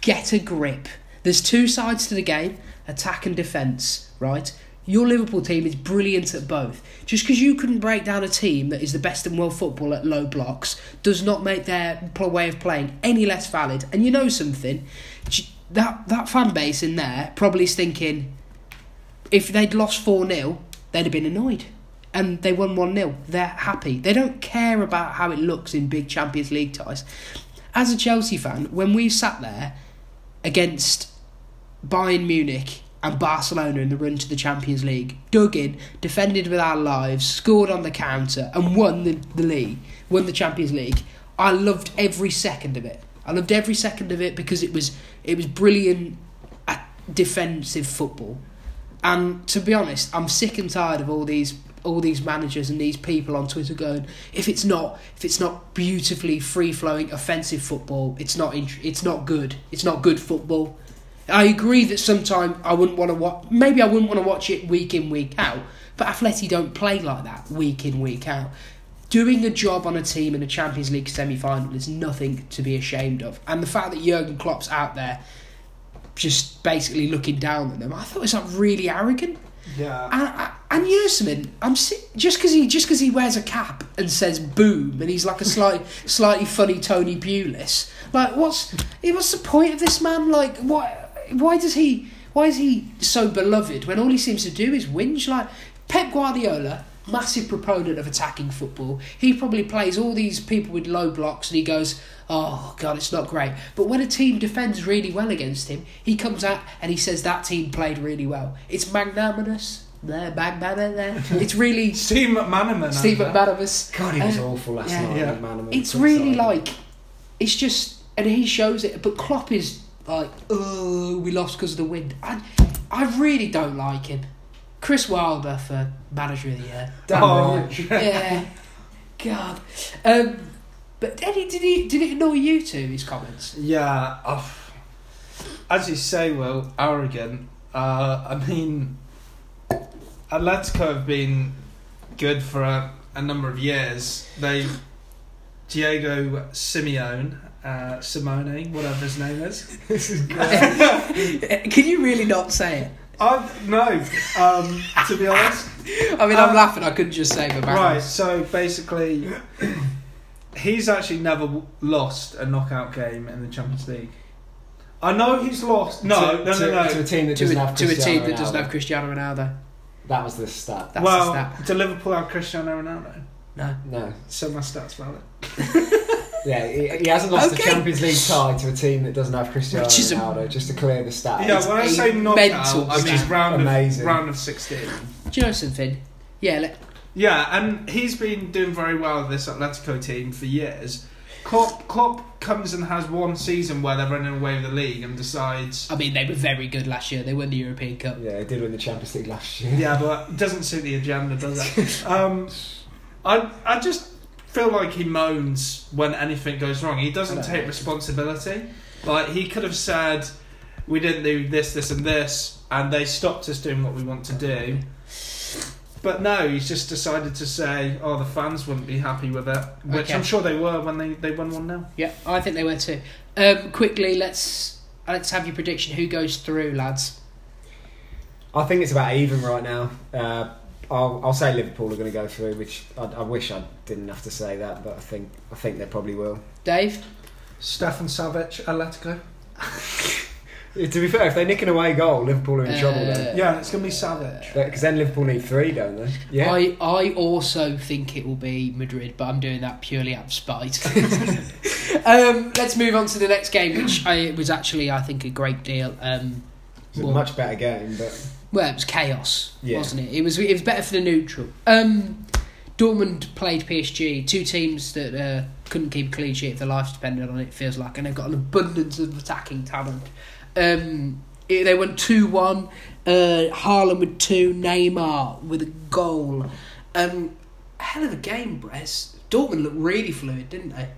get a grip. There's two sides to the game attack and defence, right? Your Liverpool team is brilliant at both. Just because you couldn't break down a team that is the best in world football at low blocks does not make their way of playing any less valid. And you know something? That, that fan base in there probably is thinking if they'd lost 4 0, they'd have been annoyed. And they won 1 0. They're happy. They don't care about how it looks in big Champions League ties. As a Chelsea fan, when we sat there against Bayern Munich and Barcelona in the run to the Champions League, dug in, defended with our lives, scored on the counter, and won the, the league, won the Champions League. I loved every second of it. I loved every second of it because it was it was brilliant defensive football. And to be honest, I'm sick and tired of all these all these managers and these people on Twitter going, if it's not if it's not beautifully free flowing offensive football, it's not int- it's not good. It's not good football. I agree that sometimes I wouldn't want to watch. Maybe I wouldn't want to watch it week in week out. But Atleti don't play like that week in week out. Doing a job on a team in a Champions League semi final is nothing to be ashamed of. And the fact that Jurgen Klopp's out there just basically looking down at them. I thought was like really arrogant. Yeah. And, and? I'm just because he just because he wears a cap and says "boom" and he's like a slight, slightly funny Tony Pulis. Like, what's what's the point of this man? Like, why why does he why is he so beloved when all he seems to do is whinge? Like Pep Guardiola, massive proponent of attacking football. He probably plays all these people with low blocks and he goes, "Oh God, it's not great." But when a team defends really well against him, he comes out and he says that team played really well. It's magnanimous. There, magnanimous. There. It's really Steve McManaman. Steve and that. McManamus. God, he was Uh, awful last yeah. night. Yeah. Man, It's really like, it's just, and he shows it. But Klopp is like, oh, we lost because of the wind. I, I really don't like him. Chris Wilder for manager of the year. damn Oh, right. Yeah, God. Um, but Eddie, did he did it annoy you too? His comments. Yeah, uh, as you say, Will, arrogant. Uh, I mean, Atletico have been good for a, a number of years. They, Diego Simeone, uh, Simone, whatever his name is. this is great. Can you really not say it? I no, um, to be honest. I mean, I'm Um, laughing. I couldn't just say the Right, so basically, he's actually never w- lost a knockout game in the Champions League. I know he's lost. No, to, no, to, no, no. To a team that To doesn't a, have to a Cristiano team that doesn't Ronaldo. have Cristiano Ronaldo. That was the stat. That's well, the stat. to Liverpool have Cristiano Ronaldo. No. No. So my stats valid. Yeah, he, he hasn't lost Okay. the Champions League tie to a team that doesn't have Cristiano Which is a- Ronaldo, just to clear the stat. Yeah, it's when I a say knockout, mental I mean stat. round of Amazing. round of sixteen. Do you know something? Yeah, let, Yeah, and he's been doing very well with this Atletico team for years. Klopp, Klopp comes and has one season where they're running away with the league and decides. I mean, they were very good last year. They won the European Cup. Yeah, they did win the Champions League last year. Yeah, but it doesn't suit the agenda, does it? um, I I just feel like he moans when anything goes wrong. He doesn't take responsibility. Like he could have said, "We didn't do this, this, and this," and they stopped us doing what we want to do. But no, he's just decided to say, "Oh, the fans wouldn't be happy with it," which Okay. I'm sure they were when they, they won one 0 Yeah, I think they were too. Um, quickly, let's let's have your prediction. Who goes through, lads? I think it's about even right now. Uh, I'll, I'll say Liverpool are going to go through, which I, I wish I didn't have to say that, but I think I think they probably will. Dave? Stefan Savic, Atletico. Yeah, To be fair, if they nick an away goal, Liverpool are in trouble Uh, then. Yeah, it's gonna be Savic. Because then Liverpool need three, don't they? Yeah. I, I also think it will be Madrid, but I'm doing that purely out of spite. um, let's move on to the next game, which I, was actually, I think, a great deal. Um, It's a well- much better game, but well, it was chaos, Yeah. wasn't it? It was it was better for the neutral. Um, Dortmund played PSG, two teams that uh, couldn't keep a clean sheet if their lives depended on it. it Feels like, and they've got an abundance of attacking talent. Um, it- they went two one. Uh, Haaland with two, Neymar with a goal. Um, hell of a game, Brez. Dortmund looked really fluid, didn't they?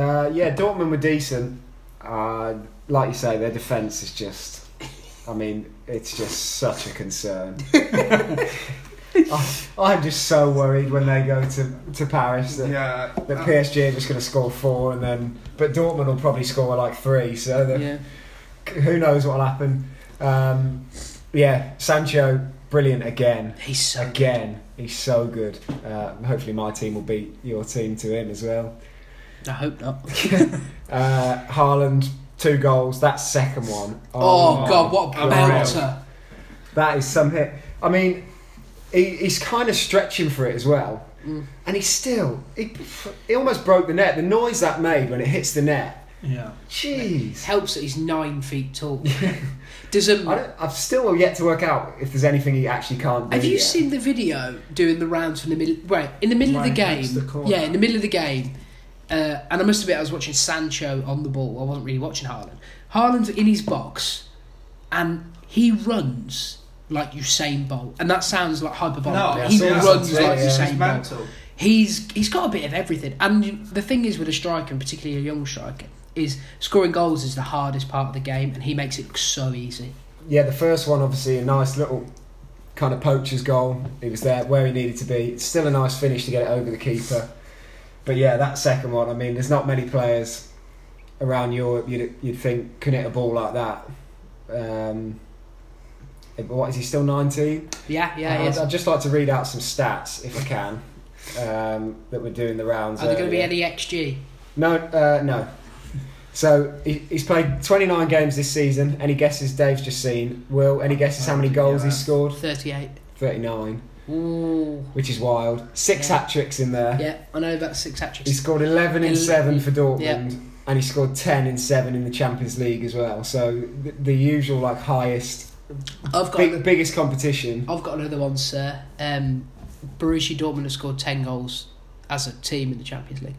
uh, yeah, Dortmund were decent. Uh, like you say, their defence is just. I mean, it's just such a concern. I, I'm just so worried when they go to, to Paris that, Yeah, that PSG are just going to score four and then. But Dortmund will probably score like three, so that- Yeah. who knows what'll happen. Um, yeah, Sancho, brilliant again. He's so Again, he's so good. Uh, hopefully, my team will beat your team to him as well. I hope not. Uh, Haaland, two goals. That second one. Oh, my God, what a unreal. belter! That is some hit. I mean, he, he's kind of stretching for it as well, Mm. and he still he, he almost broke the net. The noise that made when it hits the net. yeah. Jeez. Helps that he's nine feet tall. Does um, I don't, I've still yet to work out if there's anything he actually can't do. Have you yet. seen the video doing the rounds from the middle? Right in the middle of the game. the yeah, in the middle of the game. Uh, and I must admit, I was watching Sancho on the ball. I wasn't really watching Haaland. Haaland's in his box, and he runs like Usain Bolt, and that sounds like hyperbolic. No, but he runs like yeah. Usain Bolt. mental. He's he's got a bit of everything, and the thing is with a striker, and particularly a young striker, is scoring goals is the hardest part of the game, and he makes it look so easy. Yeah, the first one obviously a nice little kind of poacher's goal. He was there where he needed to be. It's still a nice finish to get it over the keeper. But yeah, that second one, I mean, there's not many players around Europe, you'd you'd think can hit a ball like that. Um, but what is he still nineteen? Yeah, yeah, I'd. I'd just like to read out some stats if I can um, that we're doing the rounds. Are there going to be any XG? No, uh, no. So he, he's played 29 games this season. Any guesses Dave's just seen? Will, any guesses how many goals he's scored? 38. 39, Ooh. which is wild. Six Yeah. hat tricks in there. Yeah, I know about six hat tricks. He scored 11 in El- 7 for Dortmund. yeah. And he scored 10 in 7 in the Champions League as well. So the, the usual, like, highest, I've got big, biggest competition. I've got another one, sir. Um, Borussia Dortmund have scored 10 goals as a team in the Champions League.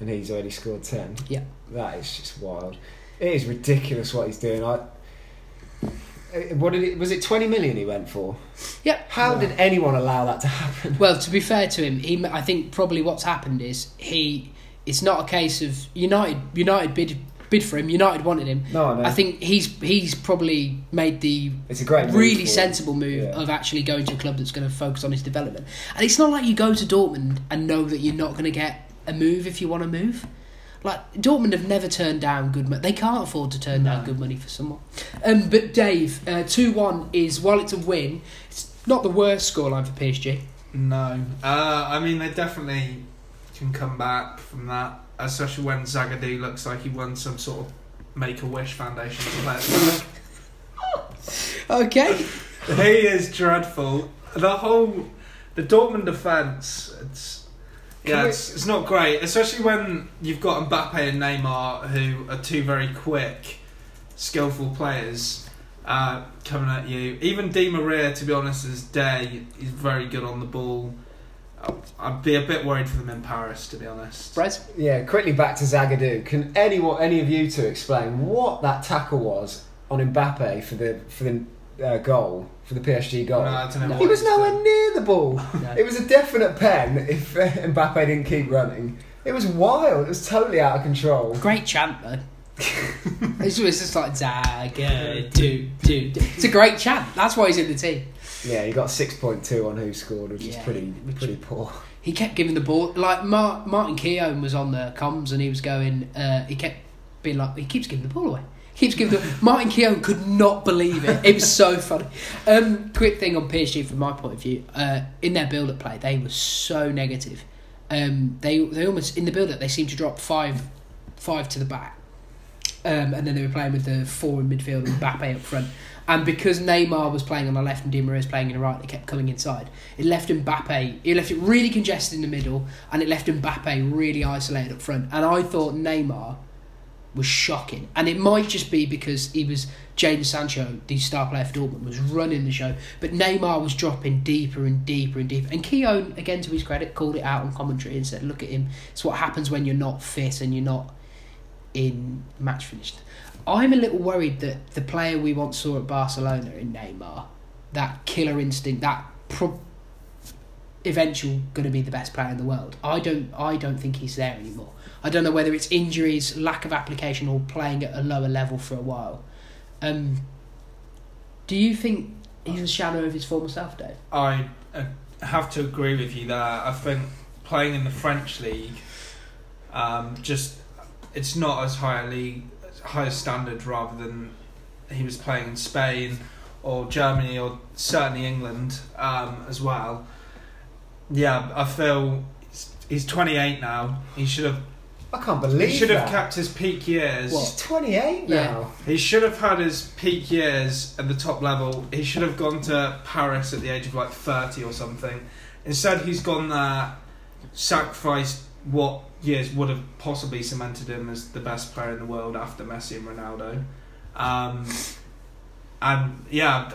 And he's already scored 10. Yeah. That is just wild. It is ridiculous what he's doing. I. uh, What did it? Was it twenty million he went for? Yep. How Yeah. did anyone allow that to happen? Well, to be fair to him, he I think probably what's happened is he. It's not a case of United. United bid bid for him. United wanted him. No, no. I think he's he's probably made the it's a great, move for really him. sensible move Yeah. of actually going to a club that's going to focus on his development. And it's not like you go to Dortmund and know that you're not going to get a move if you want to move. Like Dortmund have never turned down good money. They can't afford to turn down good money for someone. Um, but Dave, two one is while it's a win, it's not the worst scoreline for PSG. No, uh, I mean they definitely can come back from that, especially when Zagadou looks like he won some sort of Make a Wish Foundation. Okay. he is dreadful. The whole the Dortmund defense, it's yeah, we- it's, it's not great, especially when you've got Mbappe and Neymar, who are two very quick, skillful players. Uh, coming at you, even Di Maria, to be honest, is day is very good on the ball. I- I'd be a bit worried for them in Paris, to be honest. Brett? Yeah, quickly back to Zagadou. Can anyone, any of you two, explain what that tackle was on Mbappe for the for the uh, goal for the PSG goal? No, I don't know No. he was nowhere doing. near the ball. No. It was a definite pen if uh, Mbappe didn't keep running. It was wild. It was totally out of control. Great chant though. it's, it's just like Zaga, do, do, do. It's a great chant. That's why he's in the team. Yeah, he got six point two on who scored, which is pretty which- pretty poor. He kept giving the ball like Mar- Martin Keown was on the comms and he was going. Uh, he kept being like, he keeps giving the ball away. Keeps giving Martin Keown could not believe it. It was so funny. Um, quick thing on PSG from my point of view. Uh, in their build-up play, they were so negative. Um, they they almost in the build-up they seemed to drop five five to the back, um, and then they were playing with the four in midfield and Mbappe up front. And because Neymar was playing on the left and Di Maria was playing in the right, they kept coming inside. It left Mbappe, it left it really congested in the middle, and it left Mbappe really isolated up front. And I thought Neymar was shocking. And it might just be because he was Jadon Sancho, the star player for Dortmund, was running the show. But Neymar was dropping deeper and deeper and deeper. And Keown, again to his credit, called it out on commentary and said, "Look at him. It's what happens when you're not fit and you're not in match finished." I'm a little worried that the player we once saw at Barcelona in Neymar, that killer instinct, that pro- eventual going to be the best player in the world. I don't I don't think he's there anymore. I don't know whether it's injuries, lack of application, or playing at a lower level for a while. Um, do you think he's a shadow of his former self, Dave? I uh, have to agree with you there. I think playing in the French league, um, just it's not as high a league, standard rather than he was playing in Spain or Germany or certainly England um, as well. Yeah, I feel he's, he's 28 now. He should have I can't believe he should have that. kept his peak years. What? He's 28 Yeah. now. He should have had his peak years at the top level. He should have gone to Paris at the age of like 30 or something. Instead, he's gone there, sacrificed what years would have possibly cemented him as the best player in the world after Messi and Ronaldo. Um, and yeah,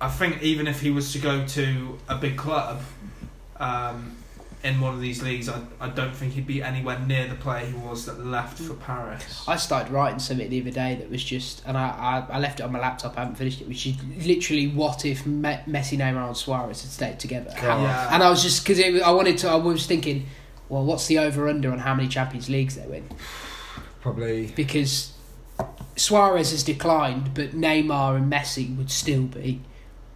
I think even if he was to go to a big club um, in one of these leagues, I, I don't think he'd be anywhere near the player he was that left for Paris. I started writing something the other day that was just, and I, I, I left it on my laptop. I haven't finished it. Which is literally, what if Me- Messi, Neymar, and Suarez had stayed together? Yeah. And I was just because I wanted to. I was thinking, well, what's the over under on how many Champions Leagues they win? Probably. Because Suarez has declined, but Neymar and Messi would still be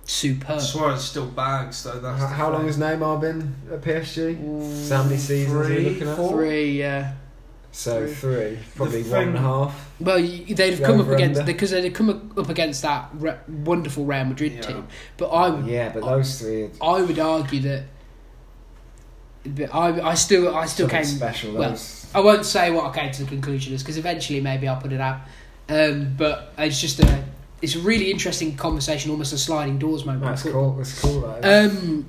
superb. Suarez still bags though. That's How, how long has Neymar been at PSG? Ooh, So how many seasons are we Three, looking at? four? Three, yeah. So Three. three, probably The one and a thing- half. Well, you, they'd have come up against under. because they'd have come up against that re- wonderful Real Madrid Yeah. team. But I would, Yeah, but those three are I would argue that. But I, I still, I still something came. special. well, those, I won't say what I came to the conclusion is because eventually maybe I'll put it out. Um, but it's just a, it's a really interesting conversation, almost a sliding doors moment. that's cool. That's cool. Though. Um,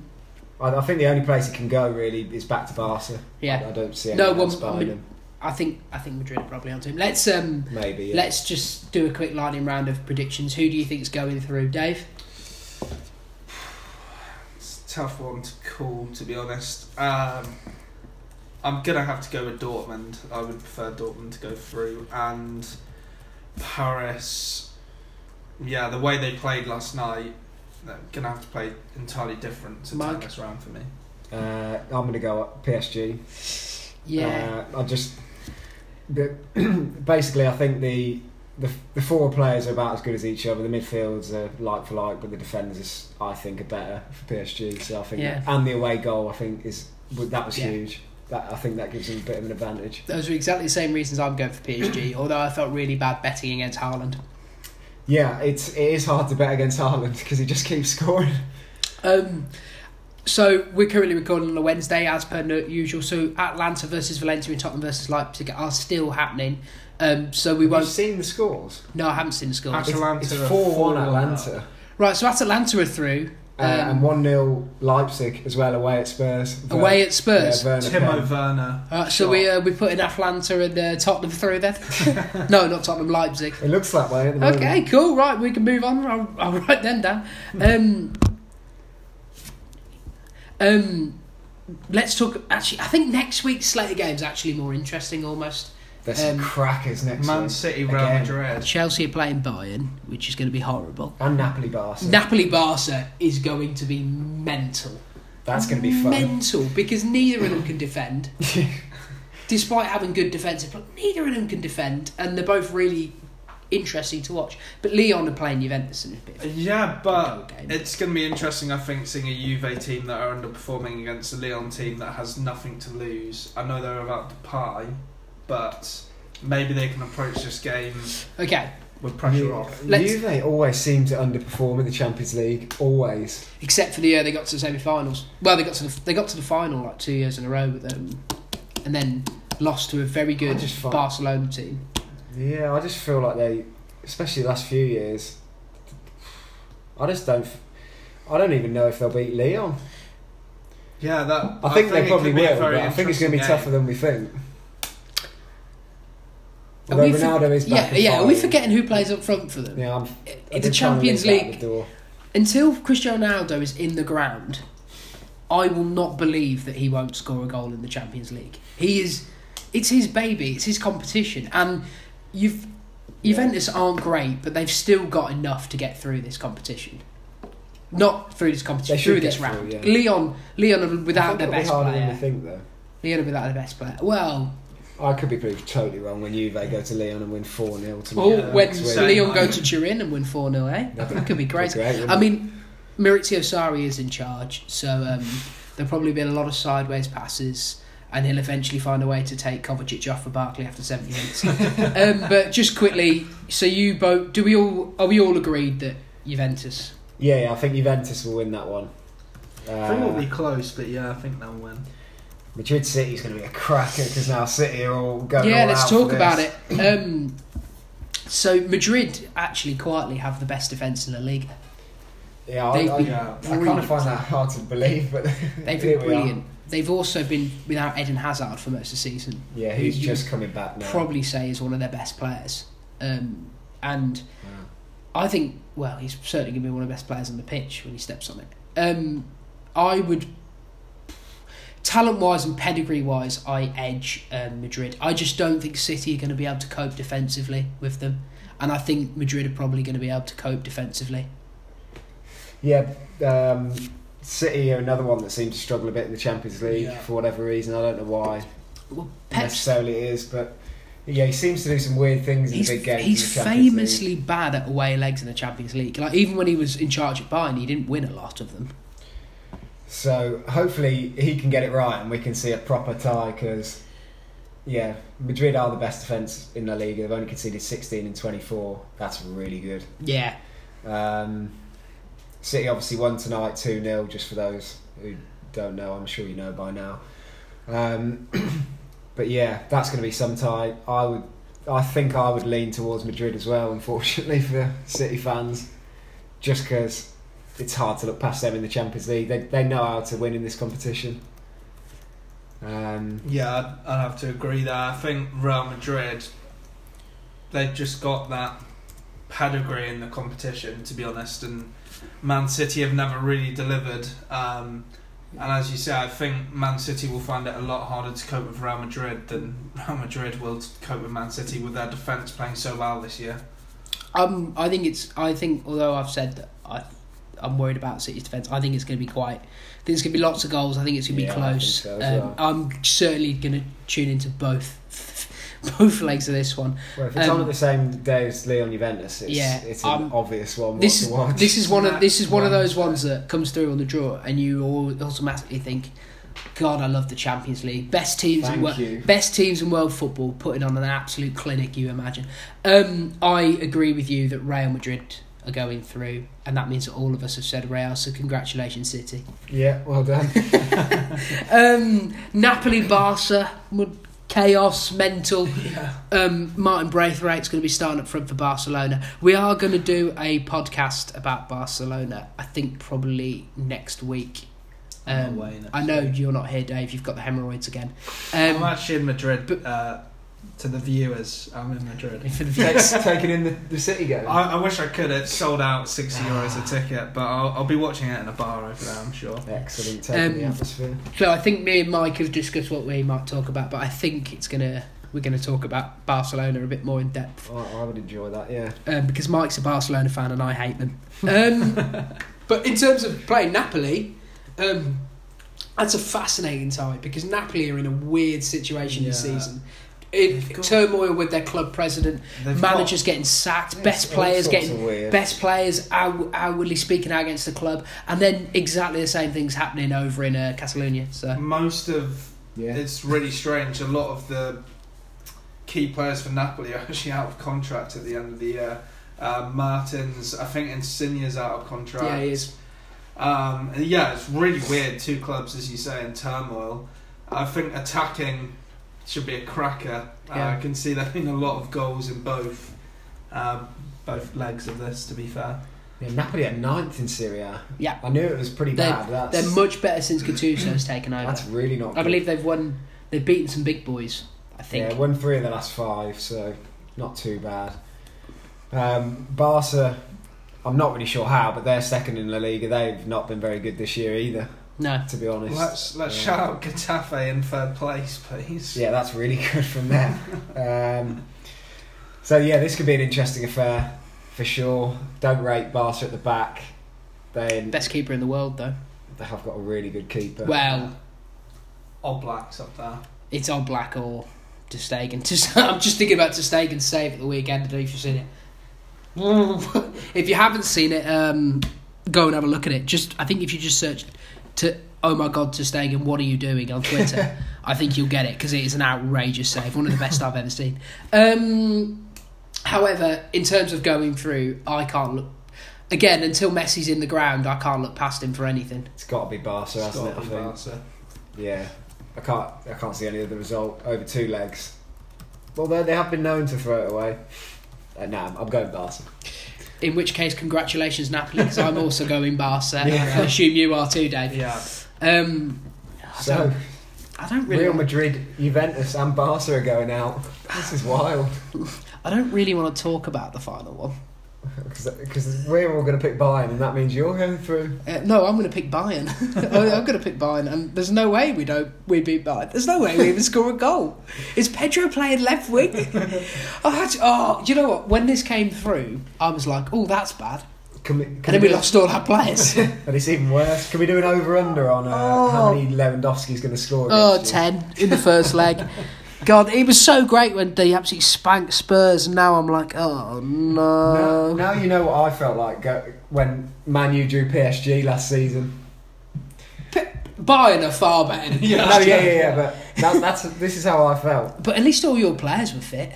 I, I think the only place it can go really is back to Barca. Yeah. I, I don't see No, anyone well, I behind mean- I think, I think Madrid are probably onto him. Let's um, Maybe. Yeah. let's just do a quick lightning round of predictions. Who do you think's going through, Dave? It's a tough one to call, to be honest. Um, I'm gonna have to go with Dortmund. I would prefer Dortmund to go through, and Paris. Yeah, the way they played last night, they're gonna have to play entirely different to turn Mike? this round for me. Uh, I'm going to go up PSG. Yeah, Uh, I just the, basically I think the, the the four players are about as good as each other. The midfields are like for like, but the defenders is, I think are better for PSG. So I think Yeah. and the away goal I think is that was Yeah. huge. That I think that gives them a bit of an advantage. those are exactly the same reasons I'm going for PSG. although I felt really bad betting against Haaland. Yeah, it's it is hard to bet against Haaland because he just keeps scoring. Um, so we're currently recording on a Wednesday, as per no- usual. So Atalanta versus Valencia and Tottenham versus Leipzig are still happening. Um, so we Have you won't. seen the scores? No, I haven't seen the scores. Actually- It's, Atalanta it's four one 4-1 Atalanta. Right, so Atalanta are through. Uh, Um, and 1 0 Leipzig as well away at Spurs. Ver- away at Spurs. Yeah, Werner Timo Pen. Werner. Uh, so we uh, we put in Atalanta and uh, Tottenham through then. no, not Tottenham, Leipzig. It looks that way at the moment. Okay, cool. Right, we can move on. I'll, I'll write them down. Um, um, let's talk. Actually, I think next week's slate of games actually more interesting. Almost. There's some Um, crackers next Man week. City, Real Again. Madrid. Chelsea are playing Bayern, which is going to be horrible. And Napoli Barca. Napoli Barca is going to be mental. That's going to be fun. Mental because neither of them can defend. Despite having good defensive, play, neither of them can defend, and they're both really interesting to watch. But Lyon are playing Juventus in a bit. of Yeah, but game. it's going to be interesting, I think, seeing a Juve team that are underperforming against a Lyon team that has nothing to lose. I know they're about to pie, but maybe they can approach this game Okay, with pressure Ju- off. Let's- Juve always seem to underperform in the Champions League. Always. except for the year they got to the semi-finals. Well, they got to the, they got to the final like two years in a row with them, and then lost to a very good just find- Barcelona team. Yeah, I just feel like they, especially the last few years, I just don't. f- I don't even know if they'll beat Lyon. Yeah, that. I think they it probably be a will, very but I think it's going to be interesting tougher than we think. Although we for- Ronaldo is Yeah, and yeah. Are we firing. forgetting who plays up front for them? Yeah, I'm. In they're the Champions that at League, the door. until Cristiano Ronaldo is in the ground, I will not believe that he won't score a goal in the Champions League. He is, it's his baby, it's his competition, and you've Juventus aren't great, but they've still got enough to get through this competition. Not through this competition, They should through get this through, round. yeah. Lyon, Lyon are I without think their it'll be best harder than we player. think, though. Lyon are without their best player. Well, I could be proved totally wrong when Juve go to Lyon and win 4 0 to or Yeah, when next Lyon go to Turin and win four 0 eh? That'd That could be That'd great, I mean, Maurizio Sarri is in charge, so um, there'll probably be a lot of sideways passes, and he'll eventually find a way to take Kovacic off for Barkley after 70 minutes. um, but just quickly, so you both, do we all, are we all agreed that Juventus? Yeah, yeah, I think Juventus will win that one. I think it'll Uh, be close, but yeah, I think they'll win. Madrid City's going to be a cracker because now City are all going yeah, all let's talk about it. Um, so Madrid actually quietly have the best defence in the league. Yeah, I, I, Yeah. I kind of find that hard to believe, but They've been brilliant. They've also been without Eden Hazard for most of the season. Yeah, who's You- just coming back now? probably say is one of their best players. Um, and I think, well, he's certainly going to be one of the best players on the pitch when he steps on it. Um, I would, talent wise and pedigree wise, I edge um, Madrid. I just don't think City are going to be able to cope defensively with them. And I think Madrid are probably going to be able to cope defensively. Yeah, um, City are another one that seems to struggle a bit in the Champions League Yeah. for whatever reason. I don't know why Well, Pep's, necessarily it is, but yeah, he seems to do some weird things in big games. he's Champions League. famously bad at away legs in the Champions League. Like even when he was in charge at Bayern, he didn't win a lot of them. So hopefully he can get it right and we can see a proper tie because yeah, Madrid are the best defence in La Liga. They've only conceded 16 in 24. That's really good. Yeah. Um, City obviously won tonight 2 0, just for those who don't know. I'm sure you know by now. Um, but yeah, that's going to be some tie. I would, I think I would lean towards Madrid as well. Unfortunately for City fans, just because it's hard to look past them in the Champions League. They they know how to win in this competition. Um, Yeah, I'd, I'd have to agree there. I think Real Madrid, they've just got that pedigree in the competition, to be honest, and Man City have never really delivered. Um, and as you say, I think Man City will find it a lot harder to cope with Real Madrid than Real Madrid will to cope with Man City with their defence playing so well this year. Um, I think it's. I think although I've said that I, I'm worried about City's defence. I think it's going to be quite. I think it's going to be lots of goals. I think it's going to be Yeah, close. so um, well. I'm certainly going to tune into both, both legs of this one. well, if it's Um, on at the same day as Lyon Juventus, it's, Yeah, it's an um, obvious one. This is this is one of this is one of those ones that comes through on the draw, and you all automatically think, "God, I love the Champions League. Best teams in world, best teams in world football, putting on an absolute clinic. You imagine." Um, I agree with you that Real Madrid are going through, and that means that all of us have said Real. So congratulations, City. Yeah, well done. Um, Napoli, Barca, would- chaos, mental. Yeah. Um, Martin Braithwaite's going to be starting up front for Barcelona. We are going to do a podcast about Barcelona. I think probably next week. I'm Um, next I know week. you're not here, Dave. You've got the hemorrhoids again. I'm Um, actually in Madrid. but- uh, to the viewers, I'm in Madrid. for taking in the, the City game. I, I wish I could. It's sold out, sixty euros a ticket, but I'll, I'll be watching it in a bar over there. I'm sure. Excellent, taking the Um, atmosphere. so I think me and Mike have discussed what we might talk about, but I think it's gonna we're going to talk about Barcelona a bit more in depth. I, I would enjoy that. Yeah. um, because Mike's a Barcelona fan and I hate them. Um, but in terms of playing Napoli, um, that's a fascinating tie because Napoli are in a weird situation this season. In turmoil with their club president, They've managers getting sacked, best players getting of weird. best players out, outwardly speaking out against the club, and then exactly the same things happening over in uh, Catalonia. So most of Yeah. it's really strange. A lot of the key players for Napoli are actually out of contract at the end of the year. Uh, Mertens, I think Insigne's out of contract. yeah, he is. Um, yeah, it's really weird. Two clubs, as you say, in turmoil. I think attacking should be a cracker. Uh, I can see there being a lot of goals in both um, both legs of this. To be fair, Yeah, Napoli at ninth in Serie A. Yeah. I knew it was pretty They're- bad. That's, They're much better since Gattuso's taken over. that's really not. I good. believe they've won. They've beaten some big boys. I think. Yeah, won three of the last five, so not too bad. Um, Barca, I'm not really sure how, but they're second in La Liga. They've not been very good this year either, No. to be honest. let's let's Yeah. shout out Getafe in third place, please. Yeah, that's really good from them. um, so yeah, this could be an interesting affair for sure. Don't rate Barca at the back. They Best keeper in the world, though. they have got a really good keeper. Well, All blacks up there. it's on Black or ter Stegen. To, I'm just thinking about ter Stegen save at the weekend. I don't know if you've seen it. if you haven't seen it, um, go and have a look at it. Just, I think if you just search to "Oh my God, ter Stegen, what are you doing?" on Twitter, I think you'll get it because it is an outrageous save, one of the best I've ever seen. Um, however, in terms of going through, I can't look. Again, until Messi's in the ground, I can't look past him for anything. it's got to be Barca, It's hasn't it? gotta I think. Barca. Yeah, I can't. I can't see any other result over two legs. Although they have been known to throw it away. Uh, nah, I'm going Barca. In which case, congratulations, Napoli, because I'm also going Barca. Yeah. I assume you are too, Dave. Yeah. Um, I, So don't, I don't really. Real Madrid, Juventus, and Barca are going out. This is wild I don't really want to talk about the final one. Because we're all going to pick Bayern, and that means you're going through. Uh, no, I'm going to pick Bayern. I'm going to pick Bayern, and there's no way we don't we beat Bayern. There's no way we even score a goal. Is Pedro playing left wing? oh, that's, oh, you know what? When this came through, I was like, oh, that's bad. Can we, can And then we do- lost all our players. And it's even worse. Can we do an over under on uh, how Oh. many Lewandowski's going to score? Oh, against you? 10 in the first leg. God, he was so great when they absolutely spanked Spurs, and now I'm like, oh Now, no. now you know what I felt like go, when Man U drew PSG last season. Bayern are far better. Yeah. no, yeah, yeah, yeah. But that, that's this is how I felt. But at least all your players were fit.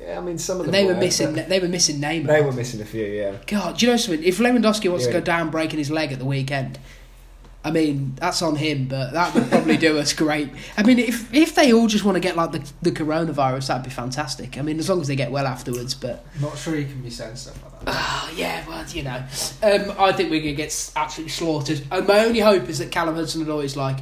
Yeah, I mean, some of them They were were, missing. They were missing Neymar. They were missing a few. Yeah. God, do you know something? If Lewandowski wants to go down breaking his leg at the weekend, I mean that's on him. But that would probably do us great. I mean, if if they all just want to get like the the coronavirus, that'd be fantastic. I mean, as long as they get well afterwards. But Not sure you can be saying stuff like that. oh, yeah, well, you know, um, I think we're gonna get absolutely slaughtered. And my only hope is that Callum Hudson-Odoi is like.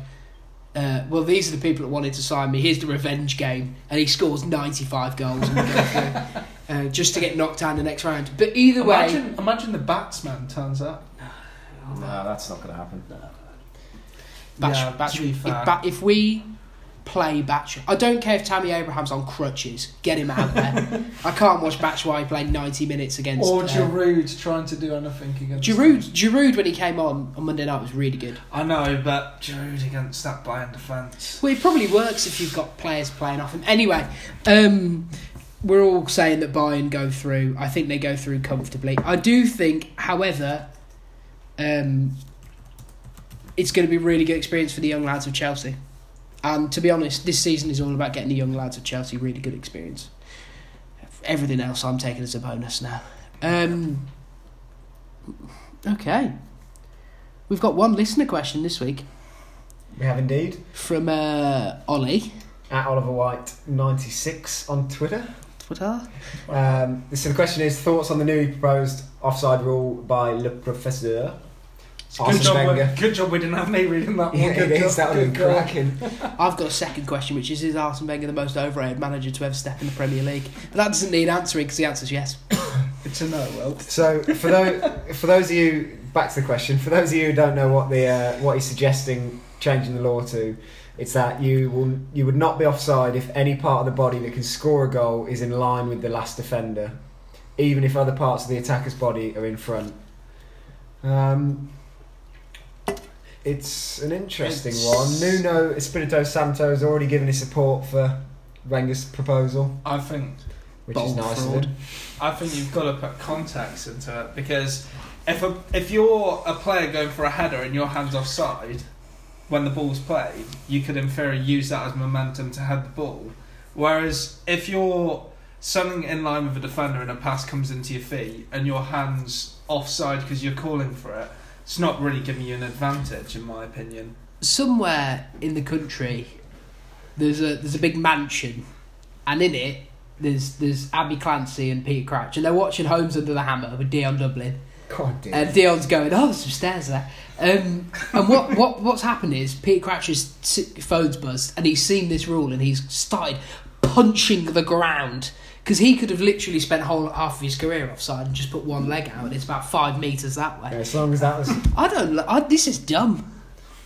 Uh, well, these are the people that wanted to sign me. Here's the revenge game, and he scores 95 goals and we go uh, just to get knocked down the next round. But either way, Imagine, imagine the batsman turns up. No, that's not going to happen. Batch, Yeah, Batch, if, ba- if we play Batch, I don't care if Tammy Abraham's on crutches. Get him out there. I can't watch Batch while he played ninety minutes against. Or uh, Giroud trying to do anything against. Giroud, Giroud when he came on on Monday night was really good. I know, but Giroud against that Bayern defence. Well, it probably works if you've got players playing off him. Anyway, um, we're all saying that Bayern go through. I think they go through comfortably. I do think, however, um, it's going to be a really good experience for the young lads of Chelsea. And to be honest, this season is all about getting the young lads of Chelsea really good experience. Everything else I'm taking as a bonus now. Um, okay. We've got one listener question this week We have indeed. from uh, Ollie. At Oliver White ninety six on Twitter. Twitter. Um, so the question is thoughts on the newly proposed offside rule by Le Professeur. Good Arsene job, we, Wenger. good job we didn't have me reading that one. Yeah, Good it is. job, That would have good been goal. cracking. I've got a second question, which is: Is Arsene Wenger the most overrated manager to ever step in the Premier League? But that doesn't need answering because the answer's yes. It's a no, Will. So for those for those of you back to the question, for those of you who don't know what the uh, what he's suggesting changing the law to, it's that you will you would not be offside if any part of the body that can score a goal is in line with the last defender, even if other parts of the attacker's body are in front. Um, it's an interesting It's- one. Nuno Espirito Santo has already given his support for Wenger's proposal, I think which is nice fraud. of him. I think you've got to put context into it because if a, if you're a player going for a header and your hand's offside when the ball's played, you could in theory use that as momentum to head the ball. Whereas if you're something in line with a defender and a pass comes into your feet and your hand's offside because you're calling for it, it's not really giving you an advantage, in my opinion. Somewhere in the country, there's a there's a big mansion, and in it there's there's Abby Clancy and Peter Crouch, and they're watching Homes Under the Hammer with Dion Dublin. God damn. And Dion's going, oh, there's some stairs there. Um, and what, what what's happened is Peter Crouch's phone's buzzed, and he's seen this rule, and he's started punching the ground because he could have literally spent whole half of his career offside and just put one leg out, and it's about five meters that way. Yeah, as long as that was, I don't. li- I, this is dumb.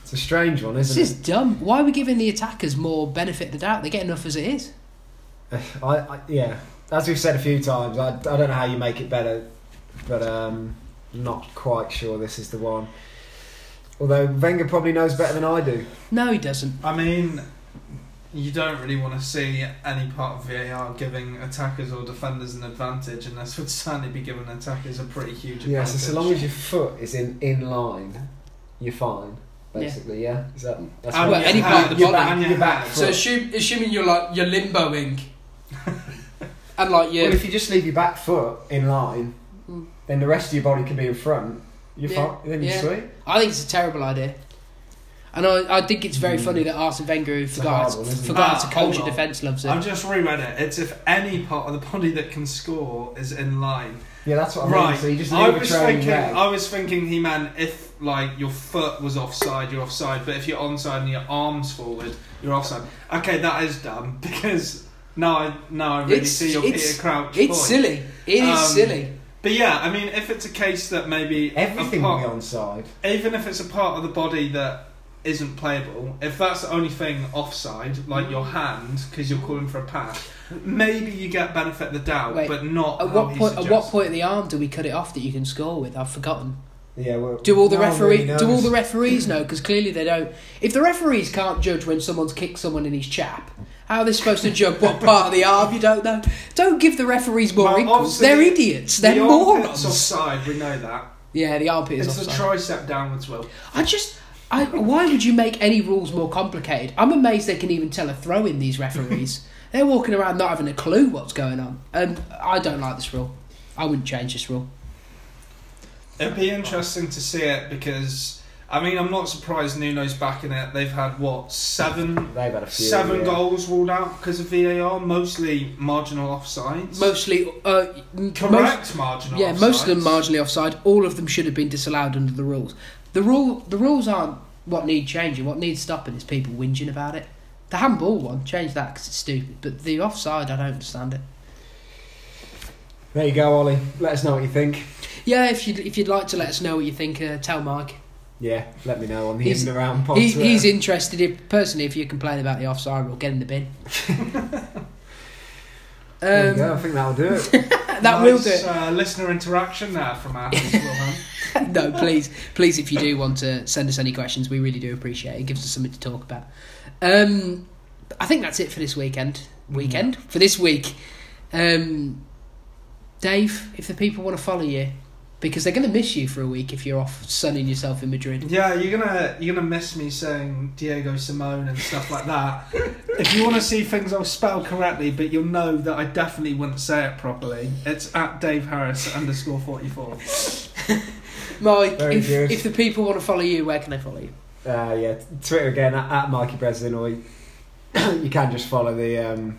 it's a strange one, isn't it? This is dumb. Why are we giving the attackers more benefit of the doubt? They get enough as it is. I, I, yeah, as we've said a few times, I, I don't know how you make it better, but um, not quite sure this is the one. Although Wenger probably knows better than I do. No, he doesn't. I mean, you don't really want to see any part of VAR giving attackers or defenders an advantage, and this would certainly be giving attackers a pretty huge Yeah, advantage. so so long as your foot is in in line, you're fine. Basically, yeah. Is that that's And Well, any part of the body. back- and your Your back hand. foot. assume, assuming you're like you're limboing, and like Well, if you just leave your back foot in line, Mm. then the rest of your body can be in front. You're Yeah, fine. Then you're yeah. sweet. I think it's a terrible idea. And I, I think it's very Mm. funny that Arsene Wenger, who forgot, hard one, forgot Ah, to coach hold a defence, loves it. I've just reread it. It's if any part of the body that can score is in line. Yeah, that's what I mean. Right. So you just I was thinking. leg. I was thinking he meant if like your foot was offside, you're offside. But if you're onside and your arms forward, you're offside. Okay, that is dumb because now I now I really It's- see your it's- Peter Crouch. It's point. silly. It is Um, silly. But yeah, I mean, if it's a case that maybe Everything a will be on side. even if it's a part of the body that isn't playable, if that's the only thing offside, like your mm. hand, because you're calling for a pass, maybe you get benefit of the doubt, Wait, but not At what point? At what point of the arm do we cut it off that you can score with? I've forgotten. Yeah. Well, Do all the no referee? really do all the referees know? Because clearly they don't. If the referees can't judge when someone's kicked someone in his chap, how are they supposed to judge what part of the arm you don't know? Don't give the referees more Well, wrinkles. They're idiots. They're the morons. offside, we know that. Yeah, the armpit is It's the offside. tricep downwards, Will. I just I, why would you make any rules more complicated? I'm amazed they can even tell a throw in these referees. They're walking around not having a clue what's going on, and I don't like this rule. I wouldn't change this rule. It'd be interesting to see it because I mean I'm not surprised Nuno's back in it. They've had what seven They've had a few. seven yeah. goals ruled out because of VAR, mostly marginal offsides. Mostly, uh, correct most- marginal. yeah, most of them offsides. marginally offside. All of them should have been disallowed under the rules. The rule, the rules aren't what need changing. What needs stopping is people whinging about it. The handball one, change that because it's stupid. But the offside, I don't understand it. There you go, Ollie. Let us know what you think. Yeah, if you'd, if you'd like to let us know what you think, uh, tell Mike. Yeah, let me know on the He's- in and around pod. He, Twitter. he's interested. If personally, if you complain about the offside we'll get in the bin. There you um, go. I think that'll do it. that will Nice, do it. Uh, listener interaction there from our Wilhelm. no, please, please, if you do want to send us any questions, we really do appreciate it. It gives us something to talk about. Um, I think that's it for this weekend. Weekend for this week. Um, Dave, if the people want to follow you, because they're going to miss you for a week if you're off sunning yourself in Madrid. Yeah, you're gonna you're gonna miss me saying Diego Simone and stuff like that. if you want to see things I'll spell correctly, but you'll know that I definitely wouldn't say it properly. It's at Dave Harris underscore forty four. Mike, Very if, good. if the people want to follow you, where can they follow you? Uh, yeah, Twitter again at, at Mikey Breslin, or you, you can just follow the um,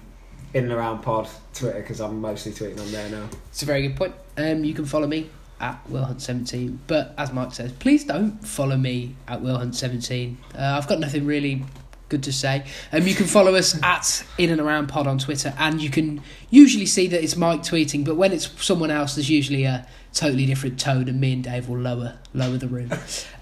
in and around pod Twitter because I'm mostly tweeting on there now. It's a very good point. Um, you can follow me at Will Hunt 17 but as Mike says, please don't follow me at Will Hunt 17 Uh, I've got nothing really good to say. Um, you can follow us at in and around pod on Twitter, and you can usually see that it's Mike tweeting, but when it's someone else, there's usually a totally different tone, and me and Dave will lower lower the room.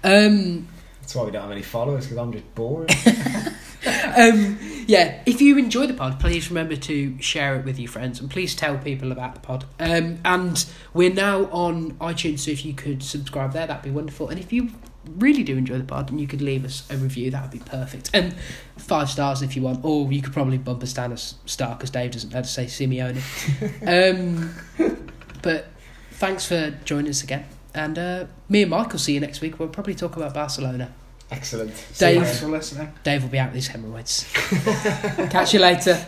Um, That's why we don't have any followers because I'm just boring. um, yeah, if you enjoy the pod, please remember to share it with your friends and please tell people about the pod. Um, and we're now on iTunes, so if you could subscribe there, that'd be wonderful. And if you really do enjoy the pod and you could leave us a review, that would be perfect. And five stars if you want, or you could probably bump us down a star because Dave doesn't know how to say Simeone. um, but thanks for joining us again. And uh, me and Mike will see you next week. We'll probably talk about Barcelona. Excellent. Dave. Thanks for listening. Dave will be out with his hemorrhoids. Catch you later.